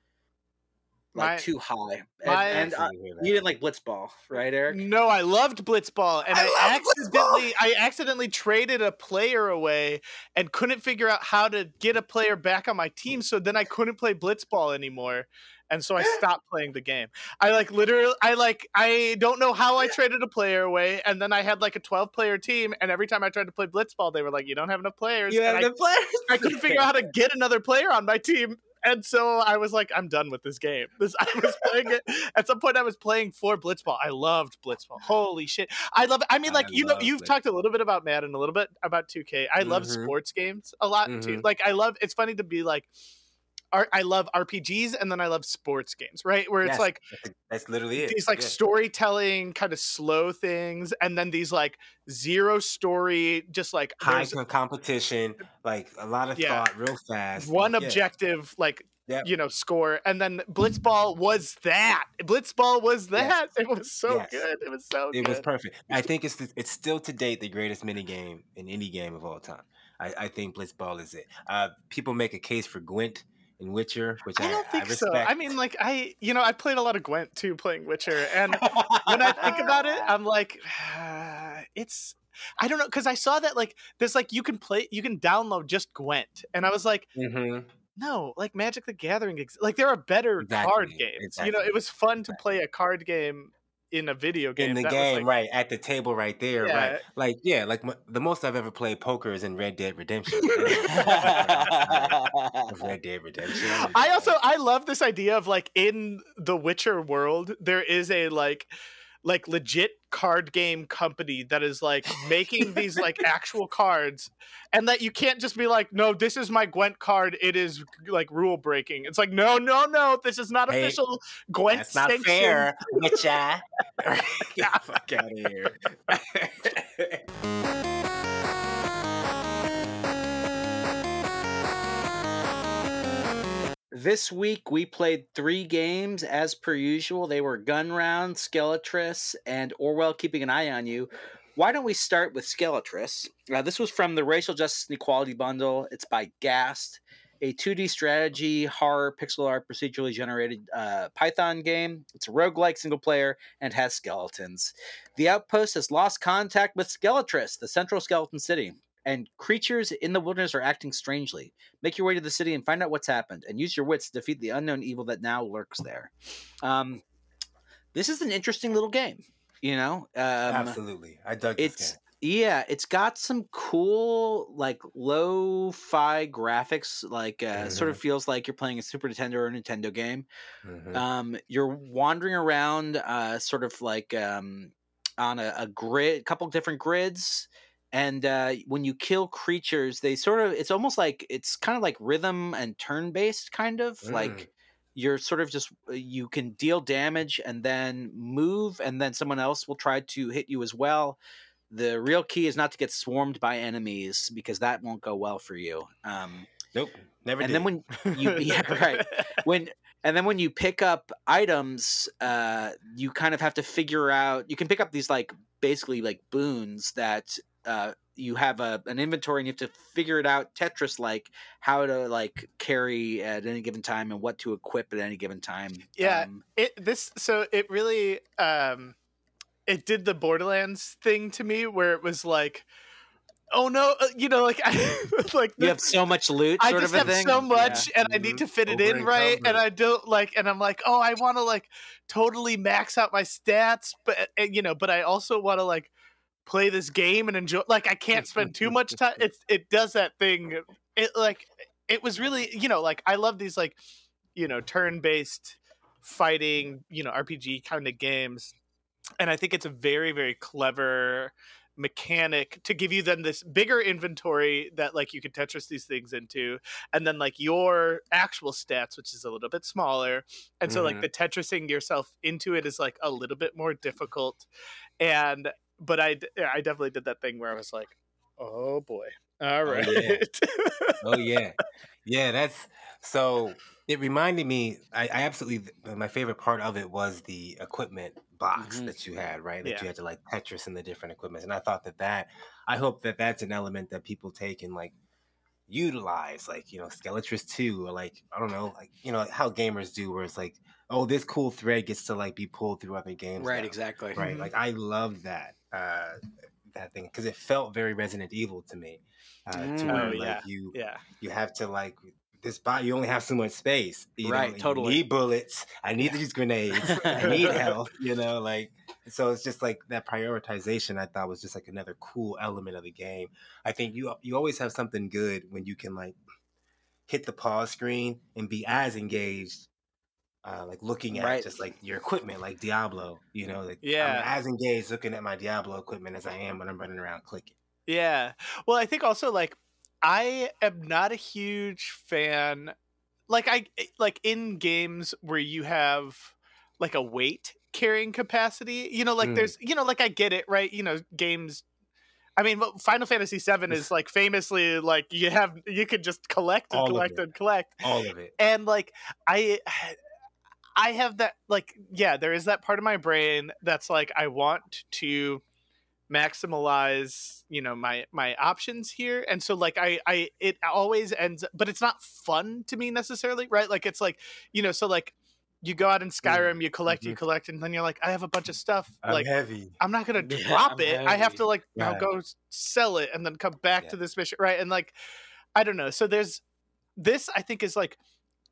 like my- too high. And, my- and uh, Absolutely hear that. you didn't like Blitzball, right, Eric? No, I loved Blitzball, and I I, love Blitzball! accidentally I accidentally traded a player away and couldn't figure out how to get a player back on my team. So then I couldn't play Blitzball anymore, and so I stopped playing the game. I like literally, I like I don't know how I traded a player away, and then I had like a twelve player team, and every time I tried to play Blitzball, they were like, "You don't have enough players." You have I, the players. I couldn't figure out how to get another player on my team. And so I was like, I'm done with this game. This I was playing it at some point. I was playing for Blitzball. I loved Blitzball. Holy shit, I love it. I mean, I like you know, you've Blitz- talked a little bit about Madden, a little bit about 2K. I love Mhm. sports games a lot too. Mhm. Like I love. It's funny to be like, I love RPGs and then I love sports games, right? Where it's Yes, like that's, literally it. these like Yeah. storytelling kind of slow things, and then these like zero story, just like high competition, like a lot of Yeah. thought, real fast. one Yeah. objective like Yep. you know score and then blitzball was that blitzball was that it was so Yes. good it was so It good was perfect. I think it's the, it's still to date the greatest mini game in any game of all time. I, I think Blitzball is it. Uh, people make a case for Gwent in Witcher, which I, i don't think so respect. i mean like i you know i played a lot of gwent too playing witcher and when i think about it i'm like it's i don't know because i saw that like there's like you can play you can download just gwent and i was like Mhm. no like magic the gathering ex- like there are better card Exactly, games you know it was fun to play a card game in a video game in the that game, like, right at the table, right there, Yeah. right. Like yeah, like m- the most I've ever played poker is in Red Dead Redemption. Red Dead Redemption. I also I love this idea of like in the Witcher world there is a like like legit card game company that is like making these like actual cards and that you can't just be like no this is my Gwent card it is like rule breaking it's like no no no this is not Hey, official Gwent That's not sanctioned." fair, Witcher. Ah. Get the fuck out of here. This week we played three games as per usual. They were Gun Round, Skeletris, and Orwell Keeping an Eye on You. Why don't we start with Skeletris? Now, this was from the Racial Justice and Equality Bundle. It's by Gast. a 2D strategy horror pixel art procedurally generated uh, Python game. It's a roguelike single player and has skeletons. The outpost has lost contact with Skeletress, the central skeleton city, and creatures in the wilderness are acting strangely. Make your way to the city and find out what's happened, and use your wits to defeat the unknown evil that now lurks there. Um, this is an interesting little game. You know, um, Absolutely, I dug this it's game. yeah, it's got some cool like lo-fi graphics. Like uh, sort of feels like you're playing a Super Nintendo or a Nintendo game. Mhm. Um, you're wandering around, uh, sort of like um, on a, a grid, couple different grids. And uh, when you kill creatures, they sort of, it's almost like, it's kind of like rhythm and turn based, kind of. Mm. Like you're sort of just, uh, you can deal damage and then move, and then someone else will try to hit you as well. The real key is not to get swarmed by enemies because that won't go well for you. Um, Nope, never and did. then when you, yeah, right when and then when you pick up items uh you kind of have to figure out you can pick up these like basically like boons that uh you have a an inventory and you have to figure it out tetris like how to like carry at any given time and what to equip at any given time Yeah. um, it this so it really um it did the borderlands thing to me where it was like oh no uh, you know like I, like you have so much loot I sort just of a have thing so Yeah. much and I Mhm. need to fit it Over in right and. I don't like and I'm like oh I want to like totally max out my stats but uh, you know but I also want to like play this game and enjoy like I can't spend too much time it's it does that thing it like it was really you know like I love these like you know turn based fighting you know RPG kind of games and I think it's a very very clever mechanic to give you then this bigger inventory that like you can tetris these things into and then like your actual stats which is a little bit smaller and so like Mhm. the tetrising yourself into it is like a little bit more difficult and but I, I definitely did that thing where i was like oh boy all right yeah. oh yeah, yeah. That's so. It reminded me. I, I absolutely. My favorite part of it was the equipment box Mhm. that you had, right? That Yeah. you had to like Tetris in the different equipments, and I thought that that. I hope that that's an element that people take and like utilize, like you know, Skeletris two, or like I don't know, like you know how gamers do, where it's like, oh, this cool thread gets to like be pulled through other games, right now exactly right? Mhm. Like I love that uh, that thing because it felt very Resident Evil to me. Uh, Mm. to where Oh, like yeah. you yeah you have to like this body you only have so much space. You Right, know, totally. Need bullets. I need these grenades. I need health. You know, like so it's just like that prioritization. I thought was just like another cool element of the game. I think you you always have something good when you can like hit the pause screen and be as engaged uh, like looking at Right. just like your equipment, like Diablo. You know, like Yeah. I'm as engaged looking at my Diablo equipment as I am when I'm running around clicking. Yeah. Well, I think also like I am not a huge fan like I like in games where you have like a weight carrying capacity, you know, like Mm. there's you know like I get it, right? You know, games I mean, Final Fantasy 7 is like famously like you have you could just collect and All collect and collect All of it. and like i i have that like yeah there is that part of my brain that's like i want to maximize you know my my options here and so like i i it always ends but it's not fun to me necessarily right like it's like you know so like you go out in skyrim you collect you Mhm. collect and then you're like i have a bunch of stuff I'm like heavy. I'm not gonna drop I'm it. I have to like now go sell it and then come back Yeah. to this mission, right? And like, I don't know. So there's this. I think is like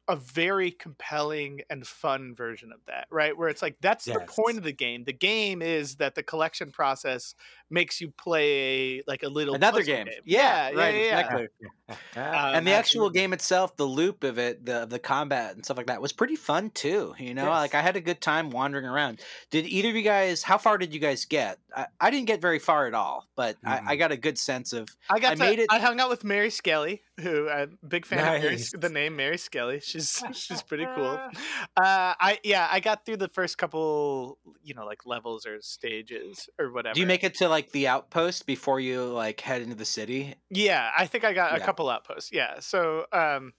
a very compelling and fun version of that, right? Where it's like that's the point of the game. The game is that the collection process makes you play like a little another puzzle game. Yeah, yeah, right, yeah, yeah. exactly. Um, and the actual absolutely. game itself, the loop of it, the the combat and stuff like that was pretty fun too. You know, Yes. like I had a good time wandering around. Did either of you guys? How far did you guys get? I, I didn't get very far at all, but I, I got a good sense of. I got I to, made it- I hung out with Mary Skelly, who I'm a big fan of Mary, the name Mary Skelly. She's she's pretty cool. Uh, I yeah, I got through the first couple, you know, like levels or stages or whatever. Do you make it to like the outpost before you like head into the city? Yeah, I think I got a couple outposts. Yeah, so um,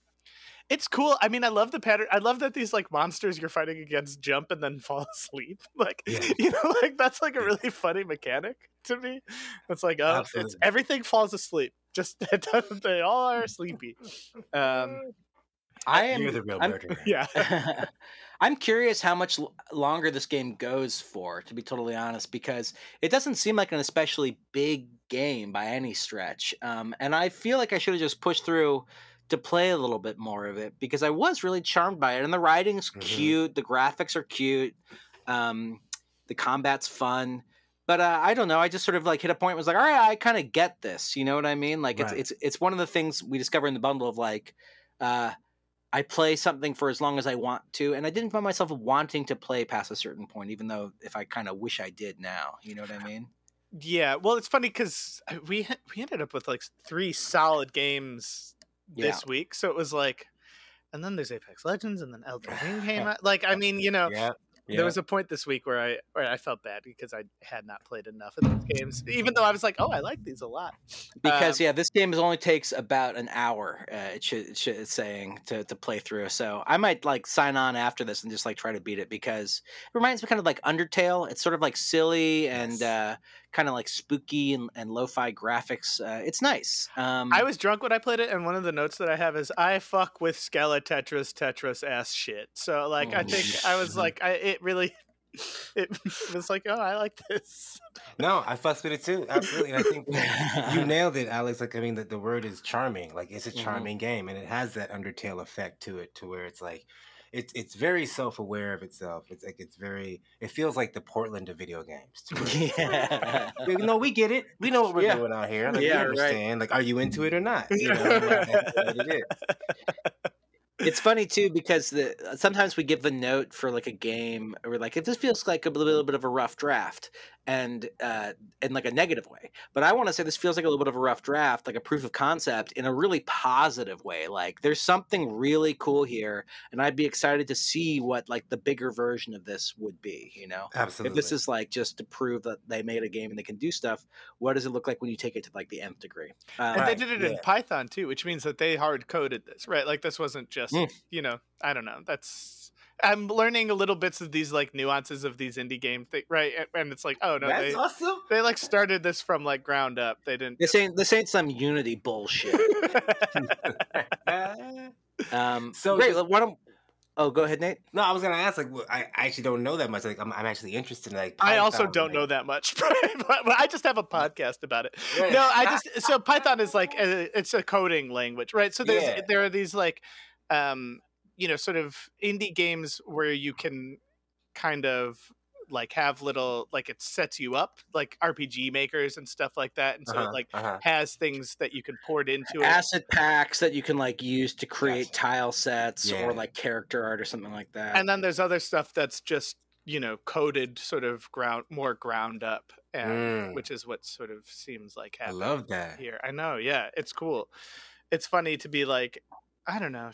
it's cool. I mean, I love the pattern. I love that these like monsters you're fighting against jump and then fall asleep. Like Yeah. you know, like that's like a really funny mechanic. To me. It's like oh, it's everything falls asleep. Just they all are sleepy. Um, I am. You're the real I'm- murderer. yeah. I'm curious how much longer this game goes for, to be totally honest, because it doesn't seem like an especially big game by any stretch. Um, and I feel like I should have just pushed through to play a little bit more of it because I was really charmed by it. And the writing's Mhm. cute, the graphics are cute, um, the combat's fun. But uh, I don't know. I just sort of like hit a point. and Was like, all right, I kind of get this. You know what I mean? Like Right. it's it's it's one of the things we discover in the bundle of like, uh, I play something for as long as I want to, and I didn't find myself wanting to play past a certain point, even though if I kind of wish I did now. You know what I mean? Yeah, well, it's funny because we we ended up with like three solid games this week, so it was like, and then there's Apex Legends, and then Elden Ring came out. Like, I mean, you know, Yeah. There was a point this week where I where I felt bad because I had not played enough of those games, even though I was like, oh, I like these a lot. Because Um, yeah, this game only takes about an hour. Uh, it should, it should it's saying to to play through. So I might like sign on after this and just like try to beat it because it reminds me kind of like Undertale. It's sort of like silly and uh, kind of like spooky and, and lo-fi graphics. Uh, it's nice. Um, I was drunk when I played it, and one of the notes that I have is I fuck with Skele Tetris Tetris ass shit. So like, I Oh, think I was like, I it really. It was like, oh, I like this. No, I fussed with it too. Absolutely. And I think you nailed it, Alex. Like, I mean, the, the word is charming. Like, it's a Mhm. charming game, and it has that Undertale effect to it, to where it's like, it's it's very self aware of itself. It's like it's very. It feels like the Portland of video games. To where- yeah. You know, we get it. We know what we're Yeah. doing out here. Like, Yeah, we right. Like, are you into it or not? You know, like, it is. it's funny too because the sometimes we give the note for like a game or like if this feels like a little bit of a rough draft and uh in like a negative way but i want to say this feels like a little bit of a rough draft like a proof of concept in a really positive way like there's something really cool here and i'd be excited to see what like the bigger version of this would be you know Absolutely. if this is like just to prove that they made a game and they can do stuff what does it look like when you take it to like the nth degree um, And they did it in. Python too, which means that they hard coded this, right? Like this wasn't just, Mm. you know, I don't know. That's I'm learning a little bits of these like nuances of these indie game thing, right? And- And it's like, oh no, That's they awesome. they like started this from like ground up. They didn't. this ain't this ain't some unity bullshit Um, So so great. just- Why don't? Oh, go ahead, Nate. no, I was gonna ask. Like, I, I actually don't know that much. Like, I'm, I'm actually interested in like. I also don't like- know that much, but, but I just have a podcast about it. Yeah. No, I just so Python is like a, it's a coding language, right? So there's Yeah. there are these like um you know sort of indie games where you can kind of like have little like it sets you up like RPG makers and stuff like that, and so Uh-huh, it like uh-huh. has things that you can port into it. Packs that you can like use to create Gotcha. tile sets Yeah. or like character art or something like that. and then there's other stuff that's just you know coded sort of ground more ground up and Mm, which is what sort of seems like I love that. here i know yeah it's cool it's funny to be like i don't know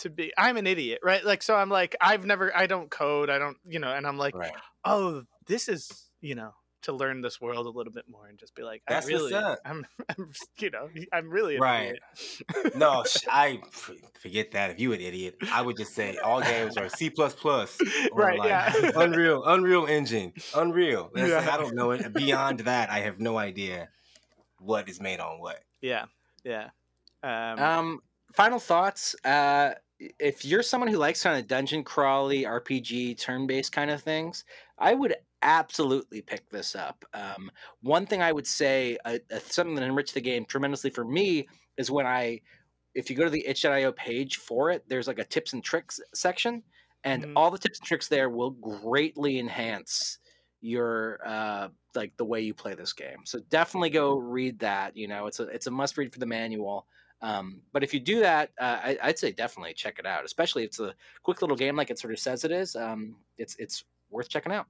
to, to be i'm an idiot right like so i'm like i've never i don't code i don't you know and i'm like Right. oh this is you know to learn this world a little bit more and just be like That's i what's really up. I'm, I'm you know i'm really an Right. idiot. No, i forget that. If you an idiot, I would just say all games are C plus plus. right like yeah Unreal, Unreal Engine, Unreal. That's like, Yeah. I don't know it. Beyond that, I have no idea what is made on what. yeah yeah um, um, final thoughts. Uh, if you're someone who likes kind of dungeon crawly RPG turn based kind of things, I would absolutely pick this up. Um, one thing I would say, uh, uh, something that enriched the game tremendously for me, is when I, if you go to the itch.io page for it, there's like a tips and tricks section, and Mhm. all the tips and tricks there will greatly enhance your uh like the way you play this game so definitely go read that you know it's a it's a must read for the manual um, but if you do that, uh, I, I'd say definitely check it out, especially if it's a quick little game like it sort of says it is. Um, it's it's worth checking out.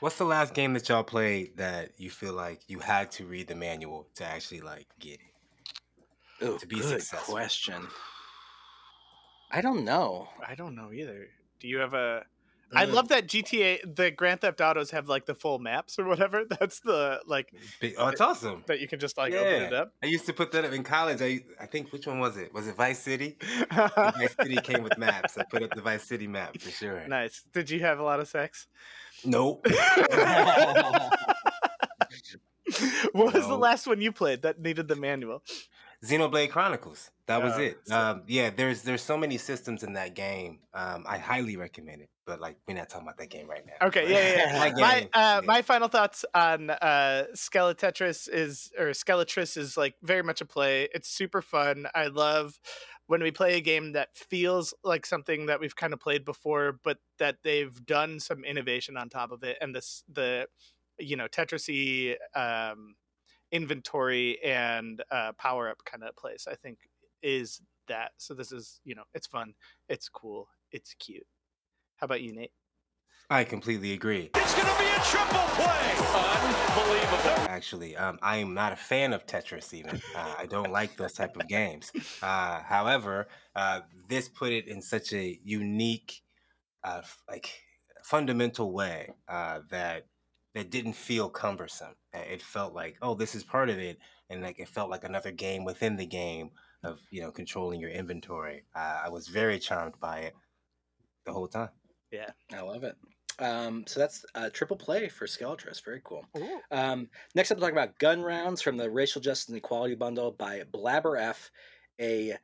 What's the last game that y'all played that you feel like you had to read the manual to actually like get it? Oh, To be good successful. question. I don't know. i don't know either do you have a I Mm. love that GTA, the Grand Theft Autos have like the full maps or whatever. That's the like Oh, it's awesome. that you can just like open it up. I used to put that up in college. I I think which one was it? Was it Vice City? Vice City came with maps. I put up the Vice City map for sure. nice. Did you have a lot of sex? Nope. what was the last one you played that needed the manual? Xenoblade Chronicles. That was Oh, it. so- Um, yeah, there's there's so many systems in that game. Um, I highly recommend it. But like, we're not talking about that game right now. Okay, yeah, yeah. yeah. my uh, yeah. my final thoughts on uh, Skeletetris is or Skeletris is like very much a play. It's super fun. I love when we play a game that feels like something that we've kind of played before, but that they've done some innovation on top of it. And this the you know Tetrisy um, inventory and uh, power up kind of place. I think is that. So this is you know it's fun, it's cool, it's cute. How about you, Nate? I completely agree. It's going to be a triple play. Unbelievable. Actually, um, I am not a fan of Tetris. Even uh, I don't like those type of games. Uh, however, uh, this put it in such a unique, uh, f- like fundamental way uh, that that didn't feel cumbersome. Uh, It felt like, oh, this is part of it, and like it felt like another game within the game of you know controlling your inventory. Uh, I was very charmed by it the whole time. Yeah, I love it. Um, so that's a triple play for Skeletris. Very cool. Um, next up, we're talking about Gun Rounds from the Racial Justice and Equality Bundle by Blabber F, a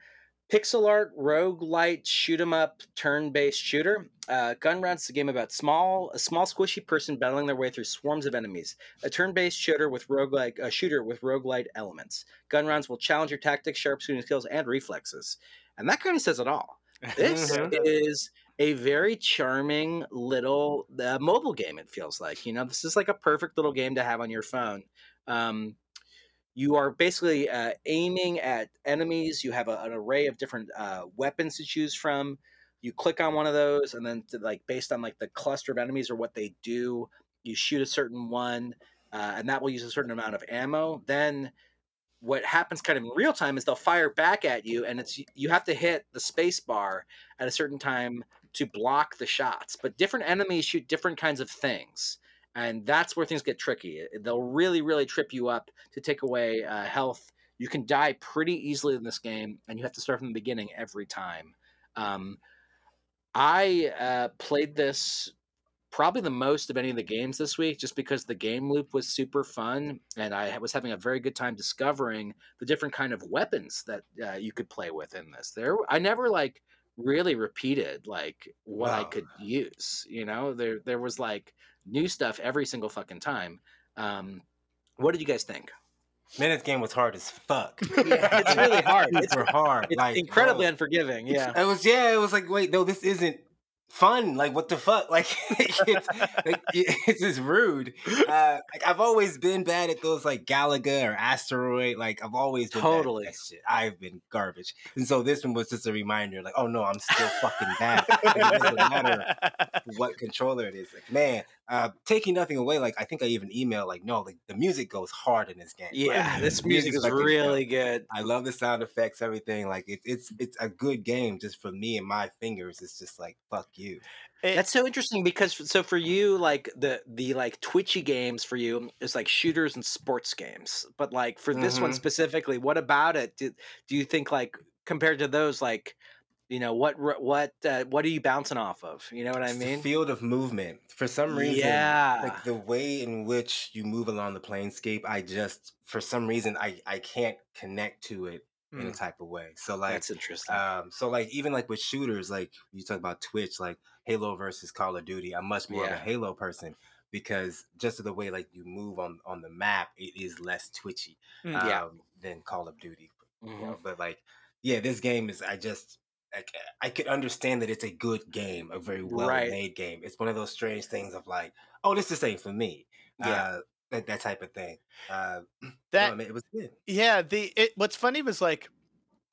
pixel art rogue roguelite, shoot 'em up turn based shooter. Uh, Gun Rounds is a game about small a small squishy person battling their way through swarms of enemies. A turn based shooter with roguelike a shooter with roguelite elements. Gun Rounds will challenge your tactics, sharpshooting skills, and reflexes. And that kind of says it all. This Mhm. is a very charming little uh, mobile game. It feels like you know this is like a perfect little game to have on your phone. Um, you are basically uh, aiming at enemies. You have a, an array of different uh, weapons to choose from. You click on one of those, and then to, like based on like the cluster of enemies or what they do, you shoot a certain one, uh, and that will use a certain amount of ammo. Then what happens kind of in real time is they'll fire back at you, and it's you have to hit the space bar at a certain time to block the shots. But different enemies shoot different kinds of things, and that's where things get tricky. They'll really, really trip you up to take away uh, health. You can die pretty easily in this game, and you have to start from the beginning every time. Um, I uh, played this probably the most of any of the games this week just because the game loop was super fun and i was having a very good time discovering the different kind of weapons that uh, you could play with in this there i never like really repeated like what i could use you know there there was like new stuff every single fucking time um what did you guys think Man, this game was hard as fuck. Yeah, it's really hard. It's- hard. it's like incredibly bro. unforgiving yeah It was yeah. It was like wait, no, this isn't fun. Like what the fuck? Like it's, like, it's just rude. Uh, like I've always been bad at those like Galaga or Asteroid. Like I've always been Totally. bad shit. I've been garbage, and so this one was just a reminder. Like oh no, I'm still fucking bad. It doesn't matter what controller it is. Like man, uh, taking nothing away. Like I think I even emailed like no, like the music goes hard in this game. yeah Like, this the music is fucking really dope. good I love the sound effects, everything. Like it, it's it's a good game. Just for me and my fingers, it's just like fuck you. It- That's so interesting because so for you, like the the like twitchy games for you is like shooters and sports games. But like for this one Mhm. specifically, what about it? Do, do you think like compared to those, like you know what what uh, what are you bouncing off of? You know what I mean? field of movement. For some reason, Yeah. like the way in which you move along the planescape, I just for some reason I I can't connect to it in a Mm. type of way. So like That's interesting. um so like even like with shooters, like you talk about Twitch, like Halo versus Call of Duty, I'm much more of a Halo person because just the way like you move on on the map, it is less twitchy Mm. Yeah. um, than Call of Duty. you Mhm. know but like yeah this game is i just like i could understand that it's a good game a very well Right. made game it's one of those strange things of like oh this is ain't for me Yeah. uh that, that type of thing uh That no, man, it was good yeah the it what's funny was like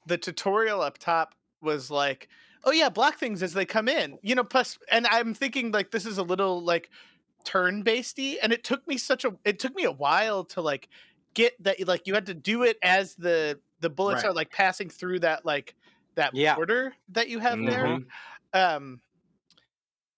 the tutorial up top was like oh yeah block things as they come in you know plus and i'm thinking like this is a little like turn basedy and it took me such a it took me a while to like get that like you had to do it as the the bullets Right. are like passing through that like that Yeah. border that you have there Mhm. um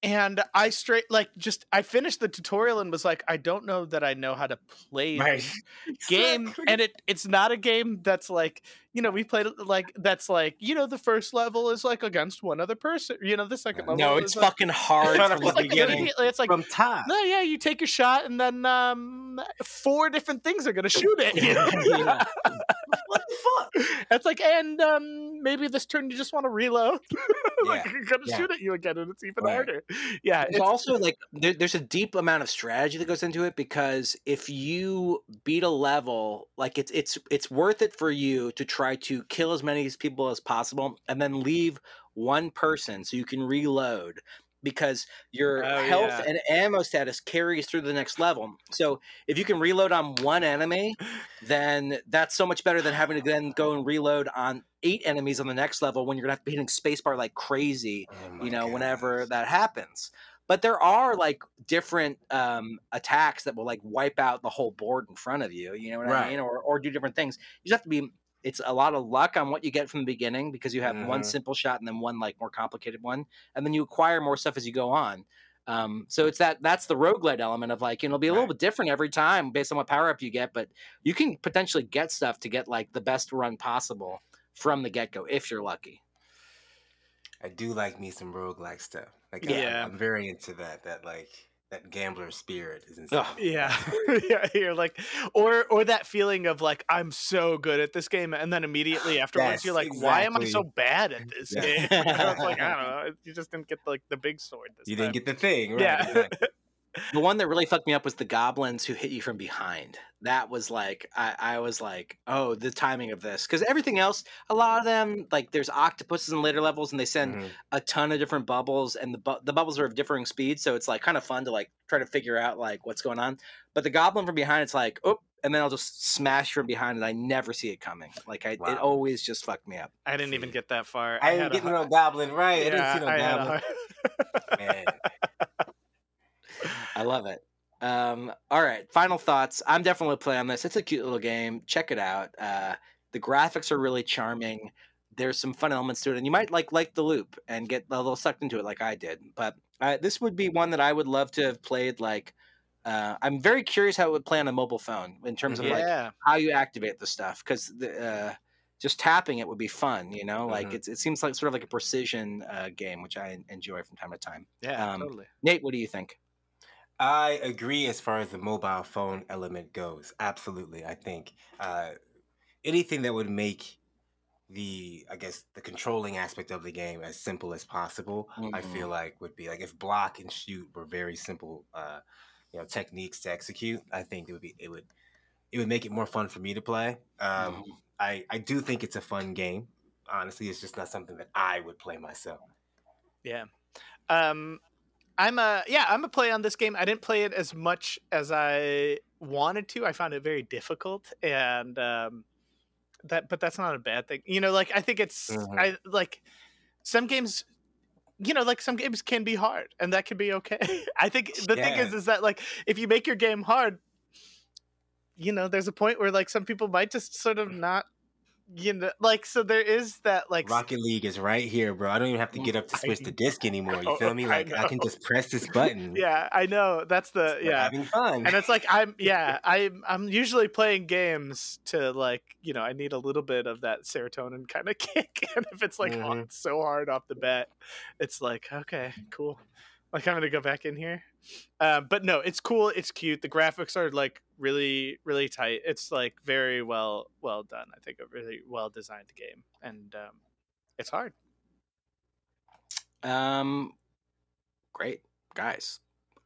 and I straight like just I finished the tutorial and was like, I don't know that I know how to play Right. this game, Exactly. and it it's not a game that's like you know we played like that's like you know the first level is like against one other person, you know the second level. No, is it's like, fucking hard Trying to from the like beginning. immediately it's like from top. no, yeah, you take a shot and then um four different things are gonna shoot at you. Yeah. what the fuck? It's like, and um, maybe this turn you just want to reload. like Yeah, you're gonna yeah. shoot at you again, and it's even Right. harder. Yeah, There's it's, also like there, there's a deep amount of strategy that goes into it because if you beat a level, like it's it's it's worth it for you to try to kill as many people as possible and then leave one person so you can reload because your Oh, health yeah. and ammo status carries through the next level. So if you can reload on one enemy, then that's so much better than having to then go and reload on eight enemies on the next level when you're gonna have to be hitting spacebar like crazy Oh you know whenever that happens. But there are like different um attacks that will like wipe out the whole board in front of you you know what i mean? Or, or do different things. You just have to be it's a lot of luck on what you get from the beginning because you have one Mhm. simple shot and then one like more complicated one and then you acquire more stuff as you go on um, so it's that that's the roguelite element of like you know, it'll be a little Right. bit different every time based on what power up you get, but you can potentially get stuff to get like the best run possible from the get go if you're lucky. I do like me some roguelike stuff. Like Yeah. I, I'm very into that. That like that gambler spirit is. Ugh. me. yeah, yeah. You're like, or or that feeling of like I'm so good at this game, and then immediately afterwards Yes, you're like, why am I so bad at this Yeah. game? it's like I don't know. You just didn't get like the big sword this You time. didn't get the thing, right? yeah. Exactly. The one that really fucked me up was the goblins who hit you from behind. That was like I, I was like, oh, the timing of this because everything else, a lot of them like there's octopuses in later levels and they send Mhm. a ton of different bubbles and the bu- the bubbles are of differing speeds, so it's like kind of fun to like try to figure out like what's going on. But the goblin from behind, it's like oh, and then I'll just smash from behind and I never see it coming. Like I, it always just fucked me up. I didn't even get that far. I had didn't get hu- no goblin right. I didn't yeah, see no I goblin. Man. I love it. Um, all right, final thoughts. I'm definitely playing on this. It's a cute little game. Check it out. Uh, the graphics are really charming. There's some fun elements to it, and you might like like the loop and get a little sucked into it, like I did. But uh, this would be one that I would love to have played. Like, uh, I'm very curious how it would play on a mobile phone in terms of like how you activate the stuff because uh, just tapping it would be fun. You know, like Mhm. it's, it seems like sort of like a precision uh, game, which I enjoy from time to time. Yeah, um, totally. Nate, what do you think? I agree as far as the mobile phone element goes. Absolutely. I think uh, anything that would make the, I guess, the controlling aspect of the game as simple as possible, I Mhm. feel like would be like if block and shoot were very simple, uh, you know, techniques to execute. I think it would be, it would, it would make it more fun for me to play. Um, Mhm. I, I do think it's a fun game. Honestly, it's just not something that I would play myself. Yeah. Um I'm a yeah, I'm a play on this game. I didn't play it as much as I wanted to. I found it very difficult and um that but that's not a bad thing. You know, like I think it's Mhm. I like some games you know, like some games can be hard and that can be okay. I think the thing is is that like if you make your game hard, you know, there's a point where like some people might just sort of not you know like so there is that like Rocket League is right here, bro. I don't even have to get up to I switch the disc anymore. You feel me? Like I, can just press this button. yeah, I know. That's the yeah. having fun. and it's like I'm yeah I'm I'm usually playing games to like you know I need a little bit of that serotonin kind of kick and if it's like Mhm. hot so hard off the bat it's like okay cool like I'm gonna go back in here uh, but no it's cool it's cute the graphics are like really really tight it's like very well well done I think a really well designed game and um, it's hard Um, great guys.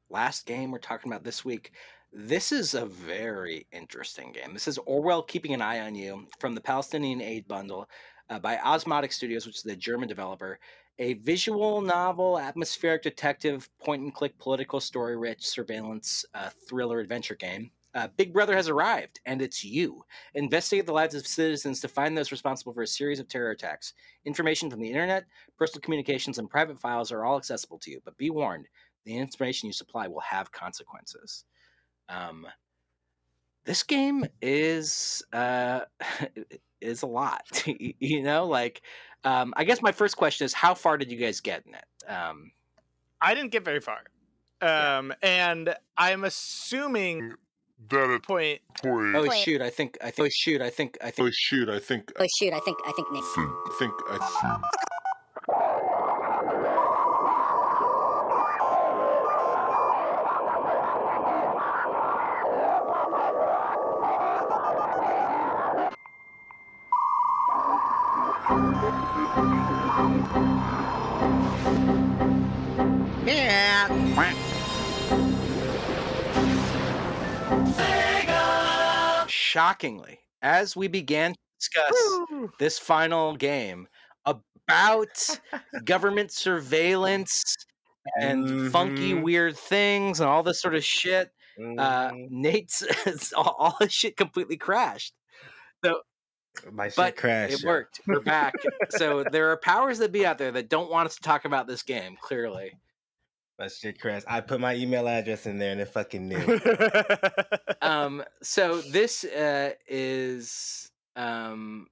Last game we're talking about this week. This is a very interesting game. This is Orwell Keeping an Eye on You from the Palestinian Aid Bundle uh, by Osmotic Studios, which is the German developer. A visual novel, atmospheric detective, point and click political story rich surveillance uh, thriller adventure game. Uh, Big Brother has arrived, and it's you. Investigate the lives of citizens to find those responsible for a series of terror attacks. Information from the internet, personal communications, and private files are all accessible to you, but be warned the information you supply will have consequences. Um, this game is uh, is a lot, you know. Like, um, I guess my first question is, how far did you guys get in it? Um, I didn't get very far. Um, and I'm assuming that at point. point Oh shoot! I think I think. Oh shoot! I think I think. oh shoot I think Oh shoot, I think I think Nick. think I think I think Shockingly, as we began to discuss this final game about government surveillance and funky Mhm. weird things and all this sort of shit, uh, Mhm. Nate's all, all his shit completely crashed. My shit But crashed. it yo. worked. We're back. so there are powers that be out there that don't want us to talk about this game. Clearly, My shit crashed. I put my email address in there and it fucking knew. um, so this uh, is um,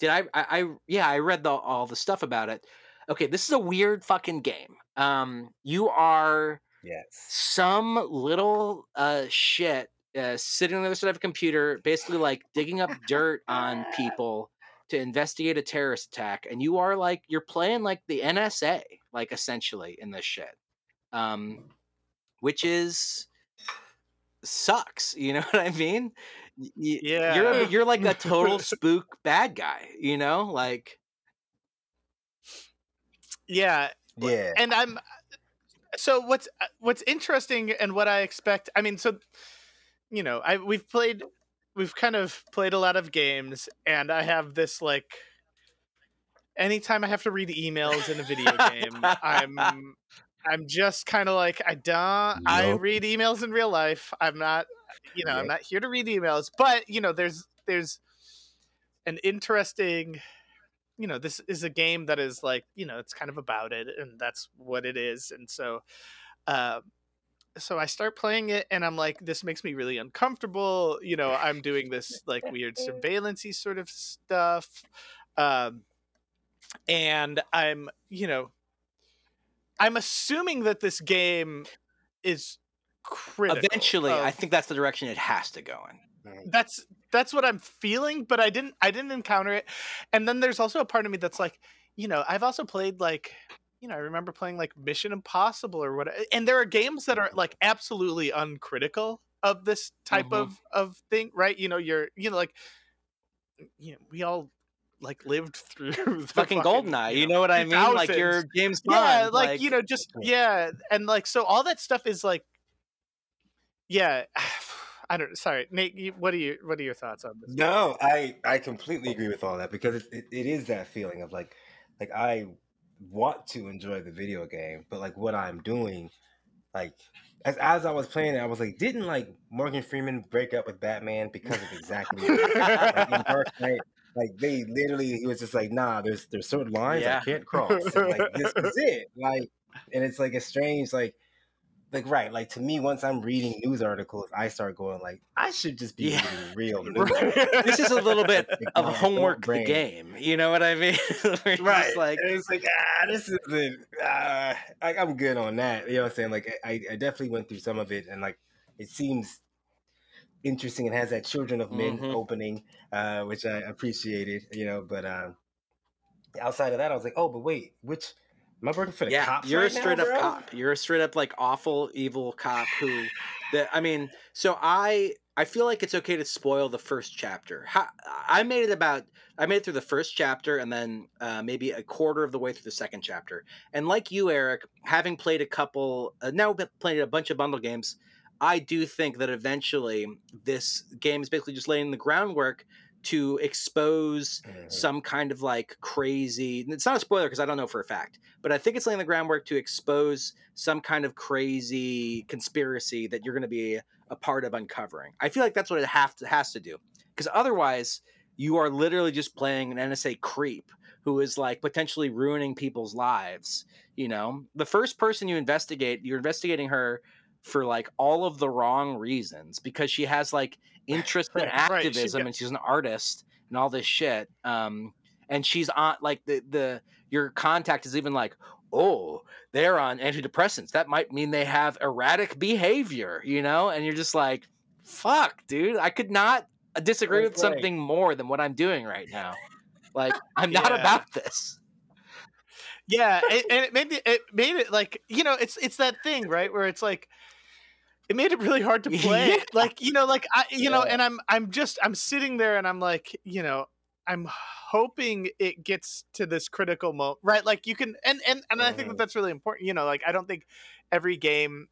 did I, I I yeah I read the, all the stuff about it. Okay, this is a weird fucking game. Um, you are yes. some little uh shit uh, sitting on the other side of a computer, basically like digging up dirt on people to investigate a terrorist attack, and you are like you're playing like the NSA, like essentially in this shit, um, which is sucks. You know what I mean? Y- y- you're you're like a total spook bad guy. You know, like yeah, Yeah. and I'm so what's uh, what's interesting and what I expect. I mean, so you know, I we've played, we've kind of played a lot of games, and I have this like. Anytime I have to read emails in a video game, I'm I'm just kind of like I don't. I read emails in real life. I'm not, you know, I'm not here to read emails. But you know, there's there's an interesting you know this is a game that is like you know it's kind of about it and that's what it is and so uh so i start playing it and i'm like this makes me really uncomfortable you know i'm doing this like weird surveillancey sort of stuff um and i'm you know i'm assuming that this game is critical eventually, I think that's the direction it has to go in. that's that's what I'm feeling, but I didn't I didn't encounter it. And then there's also a part of me that's like, you know, I've also played like, you know, I remember playing like Mission Impossible or what and there are games that are like absolutely uncritical of this type Mhm. of of thing, right? You know, you're you know like you know, we all like lived through the fucking Goldeneye. You know what I mean? Like 2000s. you're James Bond. yeah like, you know just yeah and like so all that stuff is like yeah i don't sorry nate what are you what are your thoughts on this No, I I completely agree with all that because it, it, it is that feeling of like like I want to enjoy the video game, but like what I'm doing, like as as I was playing it, I was like, didn't like Morgan Freeman break up with Batman because of exactly like in Dark Knight? Like they literally, he was just like, nah, there's there's certain lines Yeah. I can't cross. And, like this is it. Like, and it's like a strange like. Like right, like to me, once I'm reading news articles, I start going like, I should just be Yeah. reading real news. This is a little bit Like, of homework the game. You know what I mean? Right like and it's like ah this isn't uh, I, i'm good on that you know what i'm saying like I, I definitely went through some of it and like it seems interesting and has that children of men Mhm. opening uh which i appreciated you know but um outside of that i was like oh but wait which am i working for the yeah, cops you're right a straight now, up bro? cop. You're a straight up like awful evil cop who that I mean, so I I feel like it's okay to spoil the first chapter. How, I made it about I made it through the first chapter and then uh, maybe a quarter of the way through the second chapter. And like you, Eric, having played a couple, uh, now played a bunch of bundle games, I do think that eventually this game is basically just laying the groundwork to expose Mhm. some kind of like crazy it's not a spoiler because i don't know for a fact but i think it's laying the groundwork to expose some kind of crazy conspiracy that you're going to be a part of uncovering i feel like that's what it have to, has to do because otherwise you are literally just playing an nsa creep who is like potentially ruining people's lives you know the first person you investigate you're investigating her for like all of the wrong reasons because she has like interest in Right, she activism got- and she's an artist and all this shit um and she's on like the the your contact is even like oh, they're on antidepressants. That might mean they have erratic behavior, you know? And you're just like, fuck, dude, I could not disagree with right. something more than what I'm doing right now. Like, I'm not about this. yeah it, and it made it, it made it like you know it's it's that thing right where it's like it made it really hard to play Yeah. like you know like i you know and i'm i'm just i'm sitting there and i'm like you know i'm hoping it gets to this critical moment right like you can and and, and i think that Mhm. that's really important you know like i don't think every game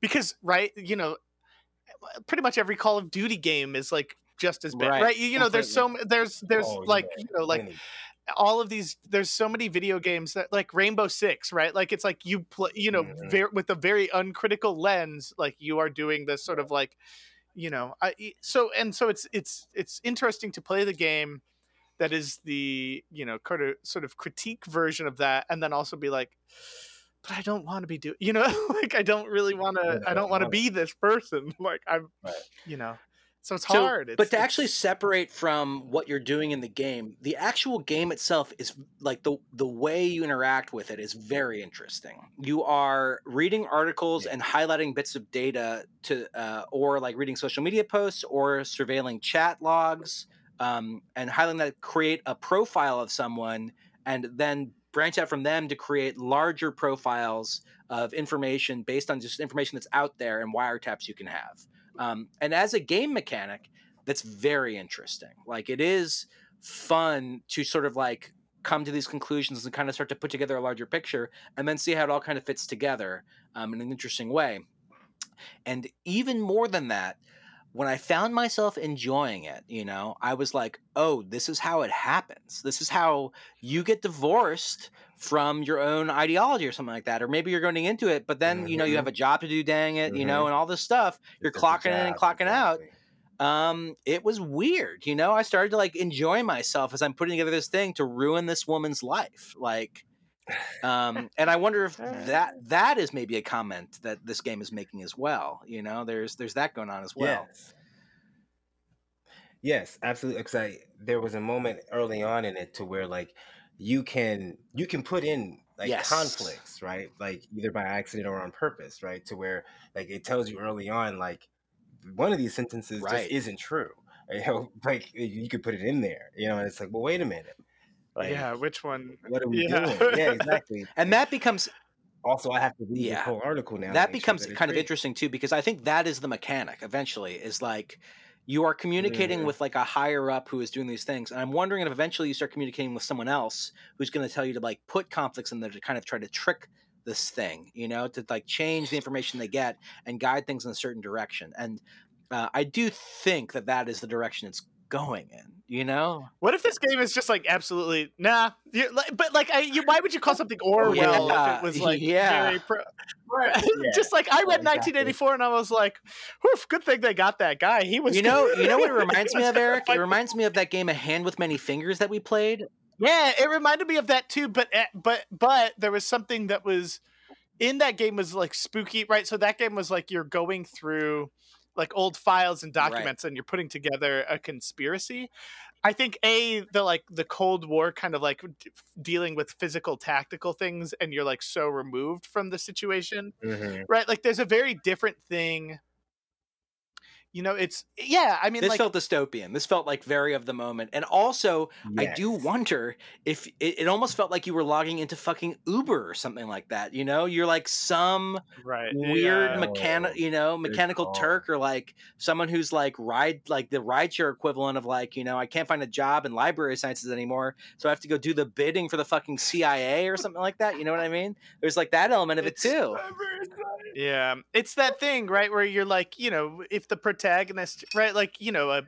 because right you know pretty much every call of duty game is like just as bad Right, right, you, you know there's so there's there's Oh, like yeah, you know like. All of these there's so many video games that like rainbow six right like it's like you play you know Mhm. ver- with a very uncritical lens like you are doing this sort of like you know I, so and so it's it's it's interesting to play the game that is the you know kind of sort of critique version of that and then also be like but i don't want to be doing you know like i don't really want to i don't want to be this person like i'm Right. you know so it's So- hard it's, but to it's- actually separate from what you're doing in the game, the actual game itself is like the the way you interact with it is very interesting. You are reading articles Yeah. and highlighting bits of data to, uh, or like reading social media posts or surveilling chat logs, um, and highlighting that create a profile of someone, and then branch out from them to create larger profiles of information based on just information that's out there and wiretaps you can have. Um, and as a game mechanic, that's very interesting. Like it is fun to sort of like come to these conclusions and kind of start to put together a larger picture and then see how it all kind of fits together um, in an interesting way. And even more than that, when I found myself enjoying it, you know, I was like, oh, this is how it happens. This is how you get divorced from your own ideology or something like that. Or maybe you're going into it, but then, you know, you Mhm. have a job to do, dang it, you know, and all this stuff. You're It's clocking in and clocking out um it was weird you know i started to like enjoy myself as i'm putting together this thing to ruin this woman's life like um and i wonder if that that is maybe a comment that this game is making as well you know there's there's that going on as well Yes. Yes, absolutely. Because I there was a moment early on in it to where like you can you can put in like Yes. conflicts, right? Like either by accident or on purpose, right? To where like it tells you early on like one of these sentences Right. just isn't true. You know, like you could put it in there, you know, and it's like, well, wait a minute. Like, yeah which one what are we Yeah. doing? Yeah, exactly. and that becomes Also, I have to read Yeah. the whole article now. that make sure becomes that kind of interesting too because i think that is the mechanic eventually is like you are communicating Mhm. with like a higher up who is doing these things and i'm wondering if eventually you start communicating with someone else who's going to tell you to like put conflicts in there to kind of try to trick this thing you know to like change the information they get and guide things in a certain direction and uh, i do think that that is the direction it's going in you know What if this game is just like absolutely nah? But like, I, you, why would you call something Orwell Yeah, if it was like yeah. very pro? Yeah. just like I read exactly. 1984 and I was like, "Oof, good thing they got that guy. He was." you know you know what it reminds me of eric it reminds me of that game a hand with many fingers that we played Yeah, it reminded me of that too. But eh, but but there was something that was in that game was like spooky, right? So that game was like you're going through like old files and Right. documents and you're putting together a conspiracy. I think a the like the Cold War kind of like d- dealing with physical tactical things and you're like so removed from the situation Mhm. right like there's a very different thing you know it's yeah i mean this like felt dystopian. This felt like very of the moment. And also, I do wonder if it, it almost felt like you were logging into fucking Uber or something like that. You know, you're like some right weird yeah. mechanic, you know, mechanical. Turk or like someone who's like ride like the rideshare equivalent of like, you know, I can't find a job in library sciences anymore, so I have to go do the bidding for the fucking CIA or something like that. You know what I mean? There's like that element of it too. Yeah, it's that thing, right, where you're like, you know, if the protagonist, right, like, you know, a,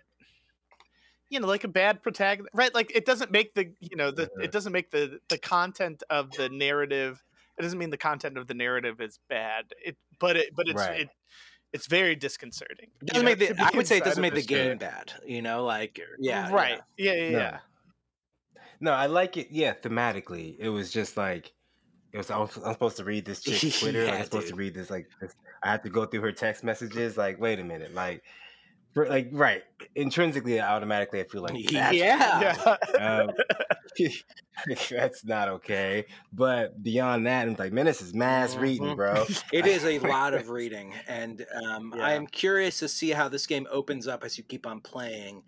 you know, like a bad protagonist, right, like it doesn't make the, you know, the, it doesn't make the the content of the narrative. It doesn't mean the content of the narrative is bad. It, but it, but it's Right. it, it's very disconcerting. It doesn't know, make the, I would say it doesn't make the game. game bad. You know, like yeah, right. Yeah, yeah, No. yeah. No, I like it. Yeah, thematically, it was just like it was. I was I'm supposed to read this chick's Twitter. like, Yeah, I'm supposed to read this. Like, this, I have to go through her text messages. Like, wait a minute. Like, for, like right. Intrinsically, automatically, I feel like that's Yeah. Yeah. Um, That's not okay. But beyond that, I'm like, man, this is mass reading, Mhm. bro. It is a lot of reading, and um, I am curious to see how this game opens up as you keep on playing,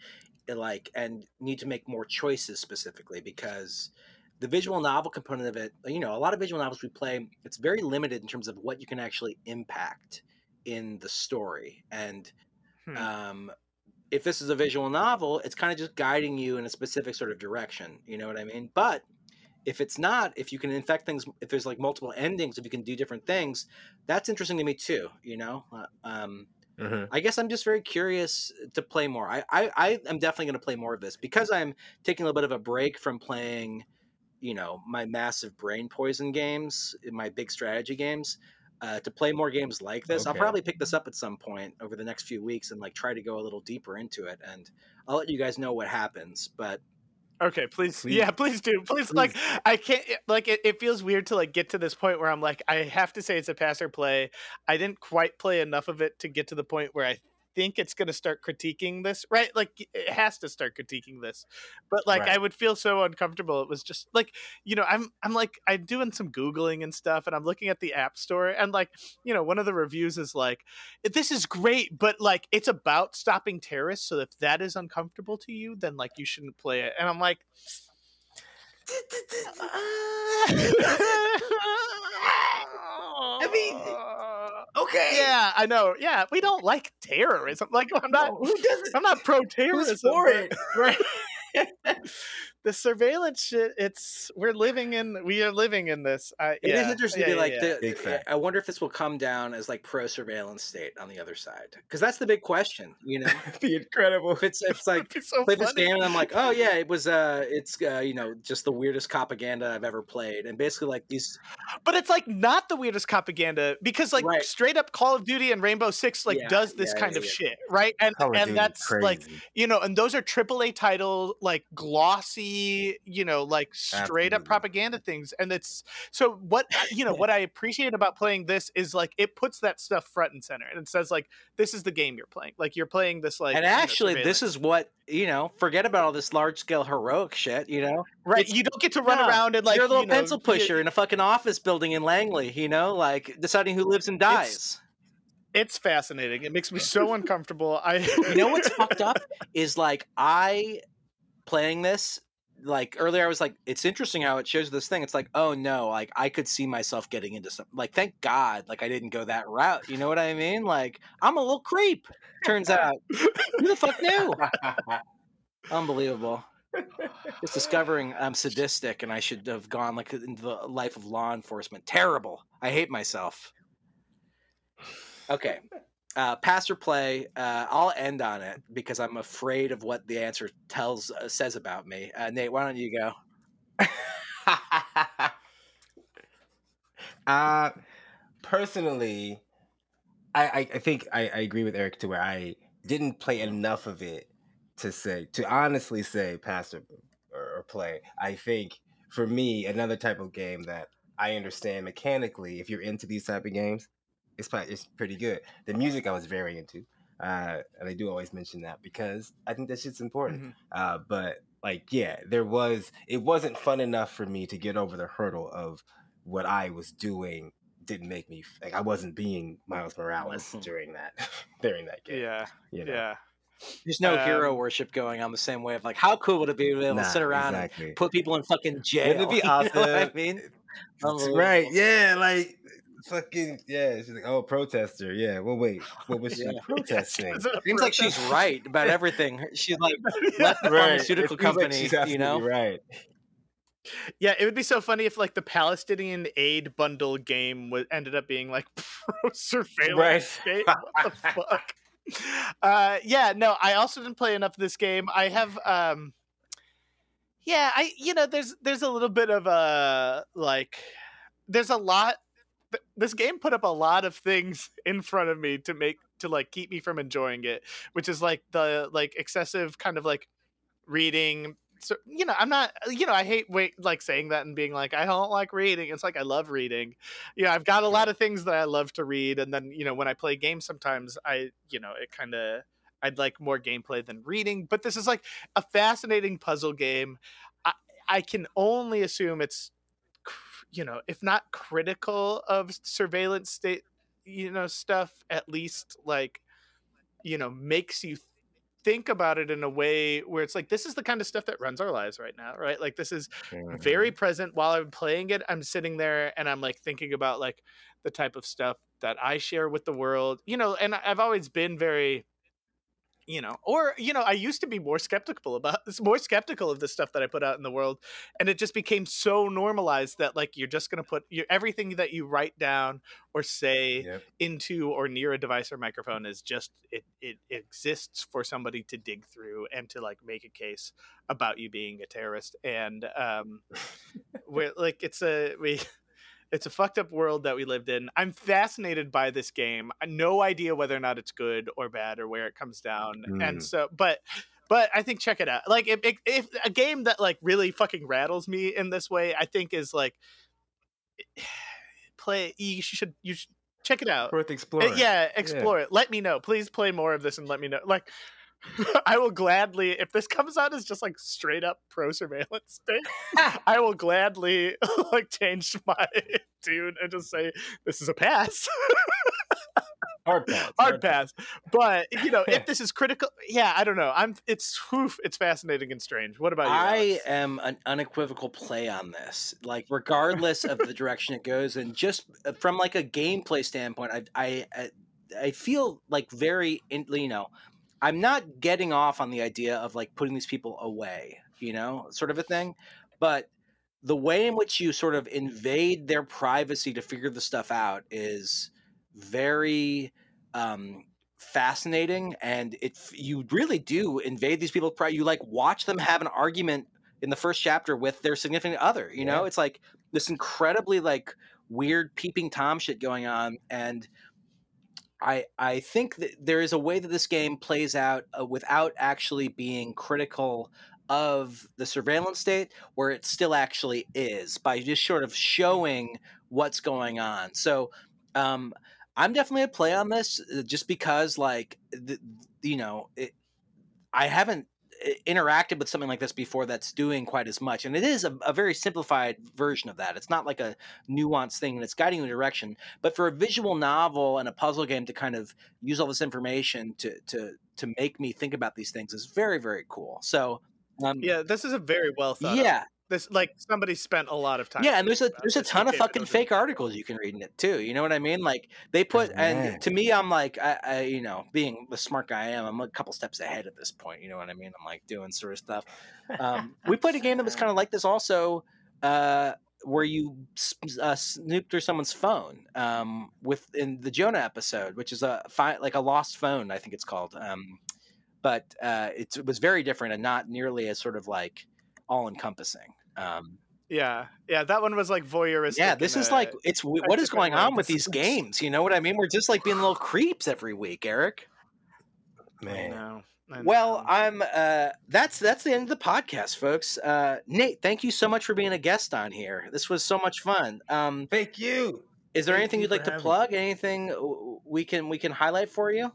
like, and need to make more choices specifically because the visual novel component of it, you know, a lot of visual novels we play, it's very limited in terms of what you can actually impact in the story, and Hmm. um, if this is a visual novel, it's kind of just guiding you in a specific sort of direction. You know what I mean? But if it's not, if you can infect things, if there's like multiple endings, if you can do different things, that's interesting to me too. You know, uh, um, Mhm. I guess I'm just very curious to play more. I I, I am definitely going to play more of this because I'm taking a little bit of a break from playing, you know, my massive brain poison games, my big strategy games. Uh, to play more games like this, I'll probably pick this up at some point over the next few weeks and like try to go a little deeper into it. And I'll let you guys know what happens. But Okay, please, Please. yeah, please do. Please, like, I can't, like, it, it feels weird to like get to this point where I'm like, I have to say it's a pass or play. I didn't quite play enough of it to get to the point where I think it's going to start critiquing this, right? Like, it has to start critiquing this, but like, I would feel so uncomfortable. It was just like, you know, I'm, I'm like, I'm doing some googling and stuff, and I'm looking at the app store, and like, you know, one of the reviews is like, this is great, but like, it's about stopping terrorists. So if that is uncomfortable to you, then like, you shouldn't play it. And I'm like mean, Okay. yeah, I know. Yeah, we don't like terrorism. Like, I'm not. who doesn't? I'm not pro terrorism. Who's for it? Right. The surveillance shit. It's we're living in. We are living in this. I, It is yeah, interesting yeah, to be like yeah. the, Big. I wonder if this will come down as like pro surveillance state on the other side because that's the big question. You know, the incredible. if it's if it's like It'd so play this game and I'm like, oh yeah, it was uh, it's uh, you know, just the weirdest propaganda I've ever played, and basically like these, But it's like not the weirdest propaganda because like Right. straight up Call of Duty and Rainbow Six like Yeah, does this yeah, kind yeah, of yeah. shit, right? And Call and Duty that's like you know, and those are AAA title, like glossy, you know, like straight up propaganda things. And it's so what you know, what I appreciate about playing this is like it puts that stuff front and center and it says like this is the game you're playing. Like you're playing this like and you know, actually this is what you know. Forget about all this large scale heroic shit. You know, right. it's- You don't get to run around and like you're a little you know, pencil you- pusher in a fucking office building in Langley. You know, like deciding who lives and dies. It's fascinating. It makes me so uncomfortable. I you know what's fucked up is like I playing this like earlier I was like it's interesting how it shows this thing. It's like oh no like I could see myself getting into some like thank god like I didn't go that route you know what I mean? Like I'm a little creep turns out. Who the fuck knew? Unbelievable. Just discovering I'm sadistic and I should have gone like into the life of law enforcement. Terrible. I hate myself. Okay uh, pass or play. Uh, I'll end on it because I'm afraid of what the answer tells uh, says about me. Uh, Nate, why don't you go? uh personally I, I i think I, I agree with eric to where i didn't play enough of it to say to honestly say pass or, or, or play i think for me another type of game that i understand mechanically if you're into these type of games it's probably, it's pretty good the music i was very into uh and i do always mention that because i think that shit's important Mhm. uh, but like, yeah, there was. It wasn't fun enough for me to get over the hurdle of what I was doing. Didn't make me like I wasn't being Miles Morales Mhm. during that during that game. yeah, you know? yeah. There's no hero Um, worship going on the same way of like, how cool would it be to be able Nah, to sit around exactly. and put people in fucking jail? It Wouldn't it be You know what I mean, It's right? Yeah, like fucking yeah. She's like, oh, protester. Yeah. Well, wait, what was she Yeah. protesting? Is it Seems like she's right about everything. She's like left the Right. pharmaceutical It feels like she's you know. right. Yeah, it would be so funny if like the Palestinian aid bundle game was ended up being like pro surveillance Right. state. What the fuck? Uh, yeah, no, I also didn't play enough of this game. I have, um, yeah, I you know, there's there's a little bit of a like, there's a lot. Th- This game put up a lot of things in front of me to make to like keep me from enjoying it, which is like the like excessive kind of like reading so you know i'm not uh, you know i hate wait like saying that and being like i don't like reading. It's like i love reading. You know i've got a lot of things that i love to read and then you know when i play games sometimes i you know it kind of i'd like more gameplay than reading but this is like a fascinating puzzle game. I, I can only assume it's, you know, if not critical of surveillance state, you know, stuff, at least like, you know, makes you think about it in a way where it's like this is the kind of stuff that runs our lives right now, right? Like this is Mm-hmm. very present while I'm playing it. I'm sitting there and I'm like thinking about like the type of stuff that I share with the world, you know, and I've always been very, you know, or you know, I used to be more skeptical about this, more skeptical of the stuff that I put out in the world, and it just became so normalized that like you're just gonna put your everything that you write down or say Yep. into or near a device or microphone is just it, it exists for somebody to dig through and to like make a case about you being a terrorist and um we're like it's a we it's a fucked up world that we lived in i'm fascinated by this game no idea whether or not it's good or bad or where it comes down and Mm. so but but i think check it out like if, if, a game that like really fucking rattles me in this way i think is like play you should you should check it out Worth uh, exploring. yeah, explore it. Let me know. Please play more of this and let me know. Like, I will gladly, if this comes out as just like straight up pro surveillance thing, I will gladly like change my tune and just say this is a pass, Hard pass. hard pass. But you know, if this is critical, yeah, I don't know. I'm. It's whew, it's fascinating and strange. What about you? I Alex? am an unequivocal play on this. Like, regardless of the direction it goes, and just uh, from like a gameplay standpoint, I I I- I feel like very, in, you know, I'm not getting off on the idea of like putting these people away, you know, sort of a thing, but the way in which you sort of invade their privacy to figure the stuff out is very um fascinating and it you really do invade these people's pri- you like watch them have an argument in the first chapter with their significant other you know? It's like this incredibly like weird peeping tom shit going on and i i think that there is a way that this game plays out uh, without actually being critical of the surveillance state where it still actually is by just sort of showing what's going on. So um i'm definitely a play on this uh, just because like the, you know it, i haven't interacted with something like this before that's doing quite as much and it is a, a very simplified version of that it's not like a nuanced thing and it's guiding you in a direction but for a visual novel and a puzzle game to kind of use all this information to to to make me think about these things is very very cool so um, yeah, this is a very well thought. out- yeah this like somebody spent a lot of time. yeah, and there's a there's a ton of fucking fake articles you can read in it too. You know what I mean? Like they put, and to me, I'm like, I, I, you know, being the smart guy I am, I'm a couple steps ahead at this point. You know what I mean? I'm like doing sort of stuff. Um, we played a game that was kind of like this also, uh, where you uh, snoop through someone's phone um, with in the Jonah episode, which is a fi- like a lost phone, I think it's called. Um, but uh, it's, it was very different and not nearly as sort of like all encompassing. Um, Yeah, yeah, that one was like voyeuristic. yeah, this is a- like it's w- a what is going on with these games? You know what I mean? We're just like being little creeps every week, Eric. I Man. know. I Well. I'm uh that's that's the end of the podcast, folks. Uh Nate, thank you so much for being a guest on here. This was so much fun. Um Thank you. is there Thank anything you you'd like to having me. plug? Anything we can we can highlight for you?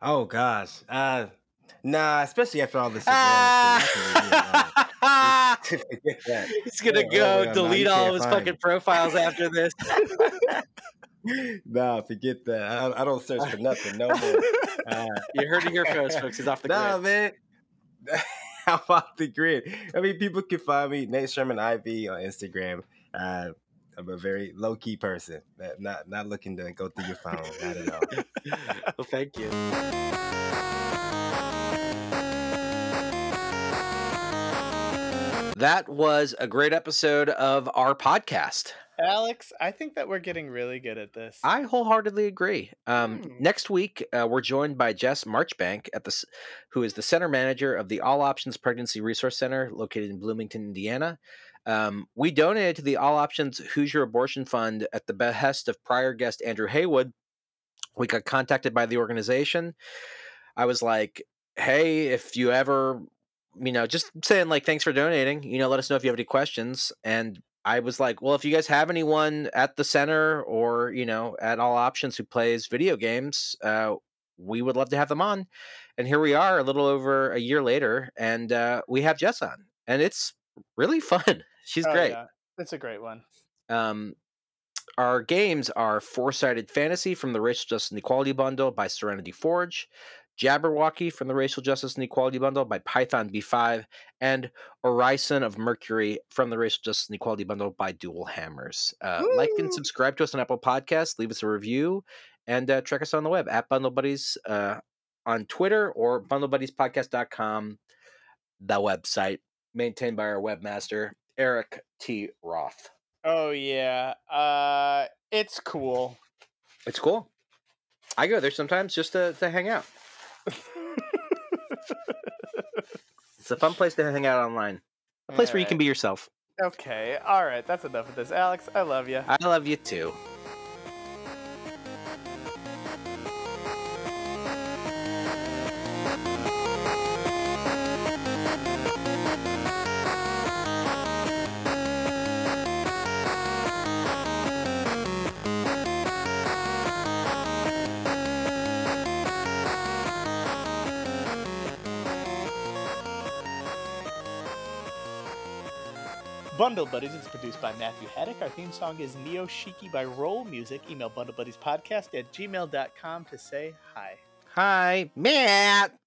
Oh gosh. Uh nah, especially after all this surveillance shit, I can leave me alone. Forget that. He's gonna oh, go yeah, delete all of his fucking me. profiles after this. nah, forget that. I, I don't search for nothing no more. Uh, You're hurting your first, folks. He's off the nah, grid. man. I'm off the grid. I mean, people can find me Nate Sherman IV on Instagram. Uh, I'm a very low key person. Not not looking to go through your phone. Not at all. well, thank you. That was a great episode of our podcast. Alex, I think that we're getting really good at this. I wholeheartedly agree. Um, Hmm. Next week, uh, we're joined by Jess Marchbank, at the, who is the center manager of the All Options Pregnancy Resource Center located in Bloomington, Indiana. Um, we donated to the All Options Hoosier Abortion Fund at the behest of prior guest Andrew Haywood. We got contacted by the organization. I was like, hey, if you ever, you know, just saying like, thanks for donating, you know, let us know if you have any questions. And I was like, well, if you guys have anyone at the center or, you know, at all options who plays video games, uh, we would love to have them on. And here we are a little over a year later, and uh, we have Jess on. and it's really fun. She's Oh, great. yeah. It's a great one. Um, our games are Four Sided Fantasy from the Racial Justice and Equality Bundle by Serenity Forge, Jabberwocky from the Racial Justice and Equality Bundle by Python B5, and Orison of Mercury from the Racial Justice and Equality Bundle by Dual Hammers. Uh, like and subscribe to us on Apple Podcasts, leave us a review, and uh, check us on the web at Bundle Buddies uh, on Twitter or bundlebuddyspodcast.com, the website maintained by our webmaster, Eric T. Roth. Oh yeah. Uh it's cool. It's cool. I go there sometimes just to, to hang out. It's a fun place to hang out online. A place where you can be yourself. Okay. All right. That's enough of this. Alex, I love you. I love you too. Bundle Buddies is produced by Matthew Haddock. Our theme song is Neo Shiki by Roll Music. Email Bundle Buddies bundlebuddyspodcast at gmail.com to say hi. Hi, Matt.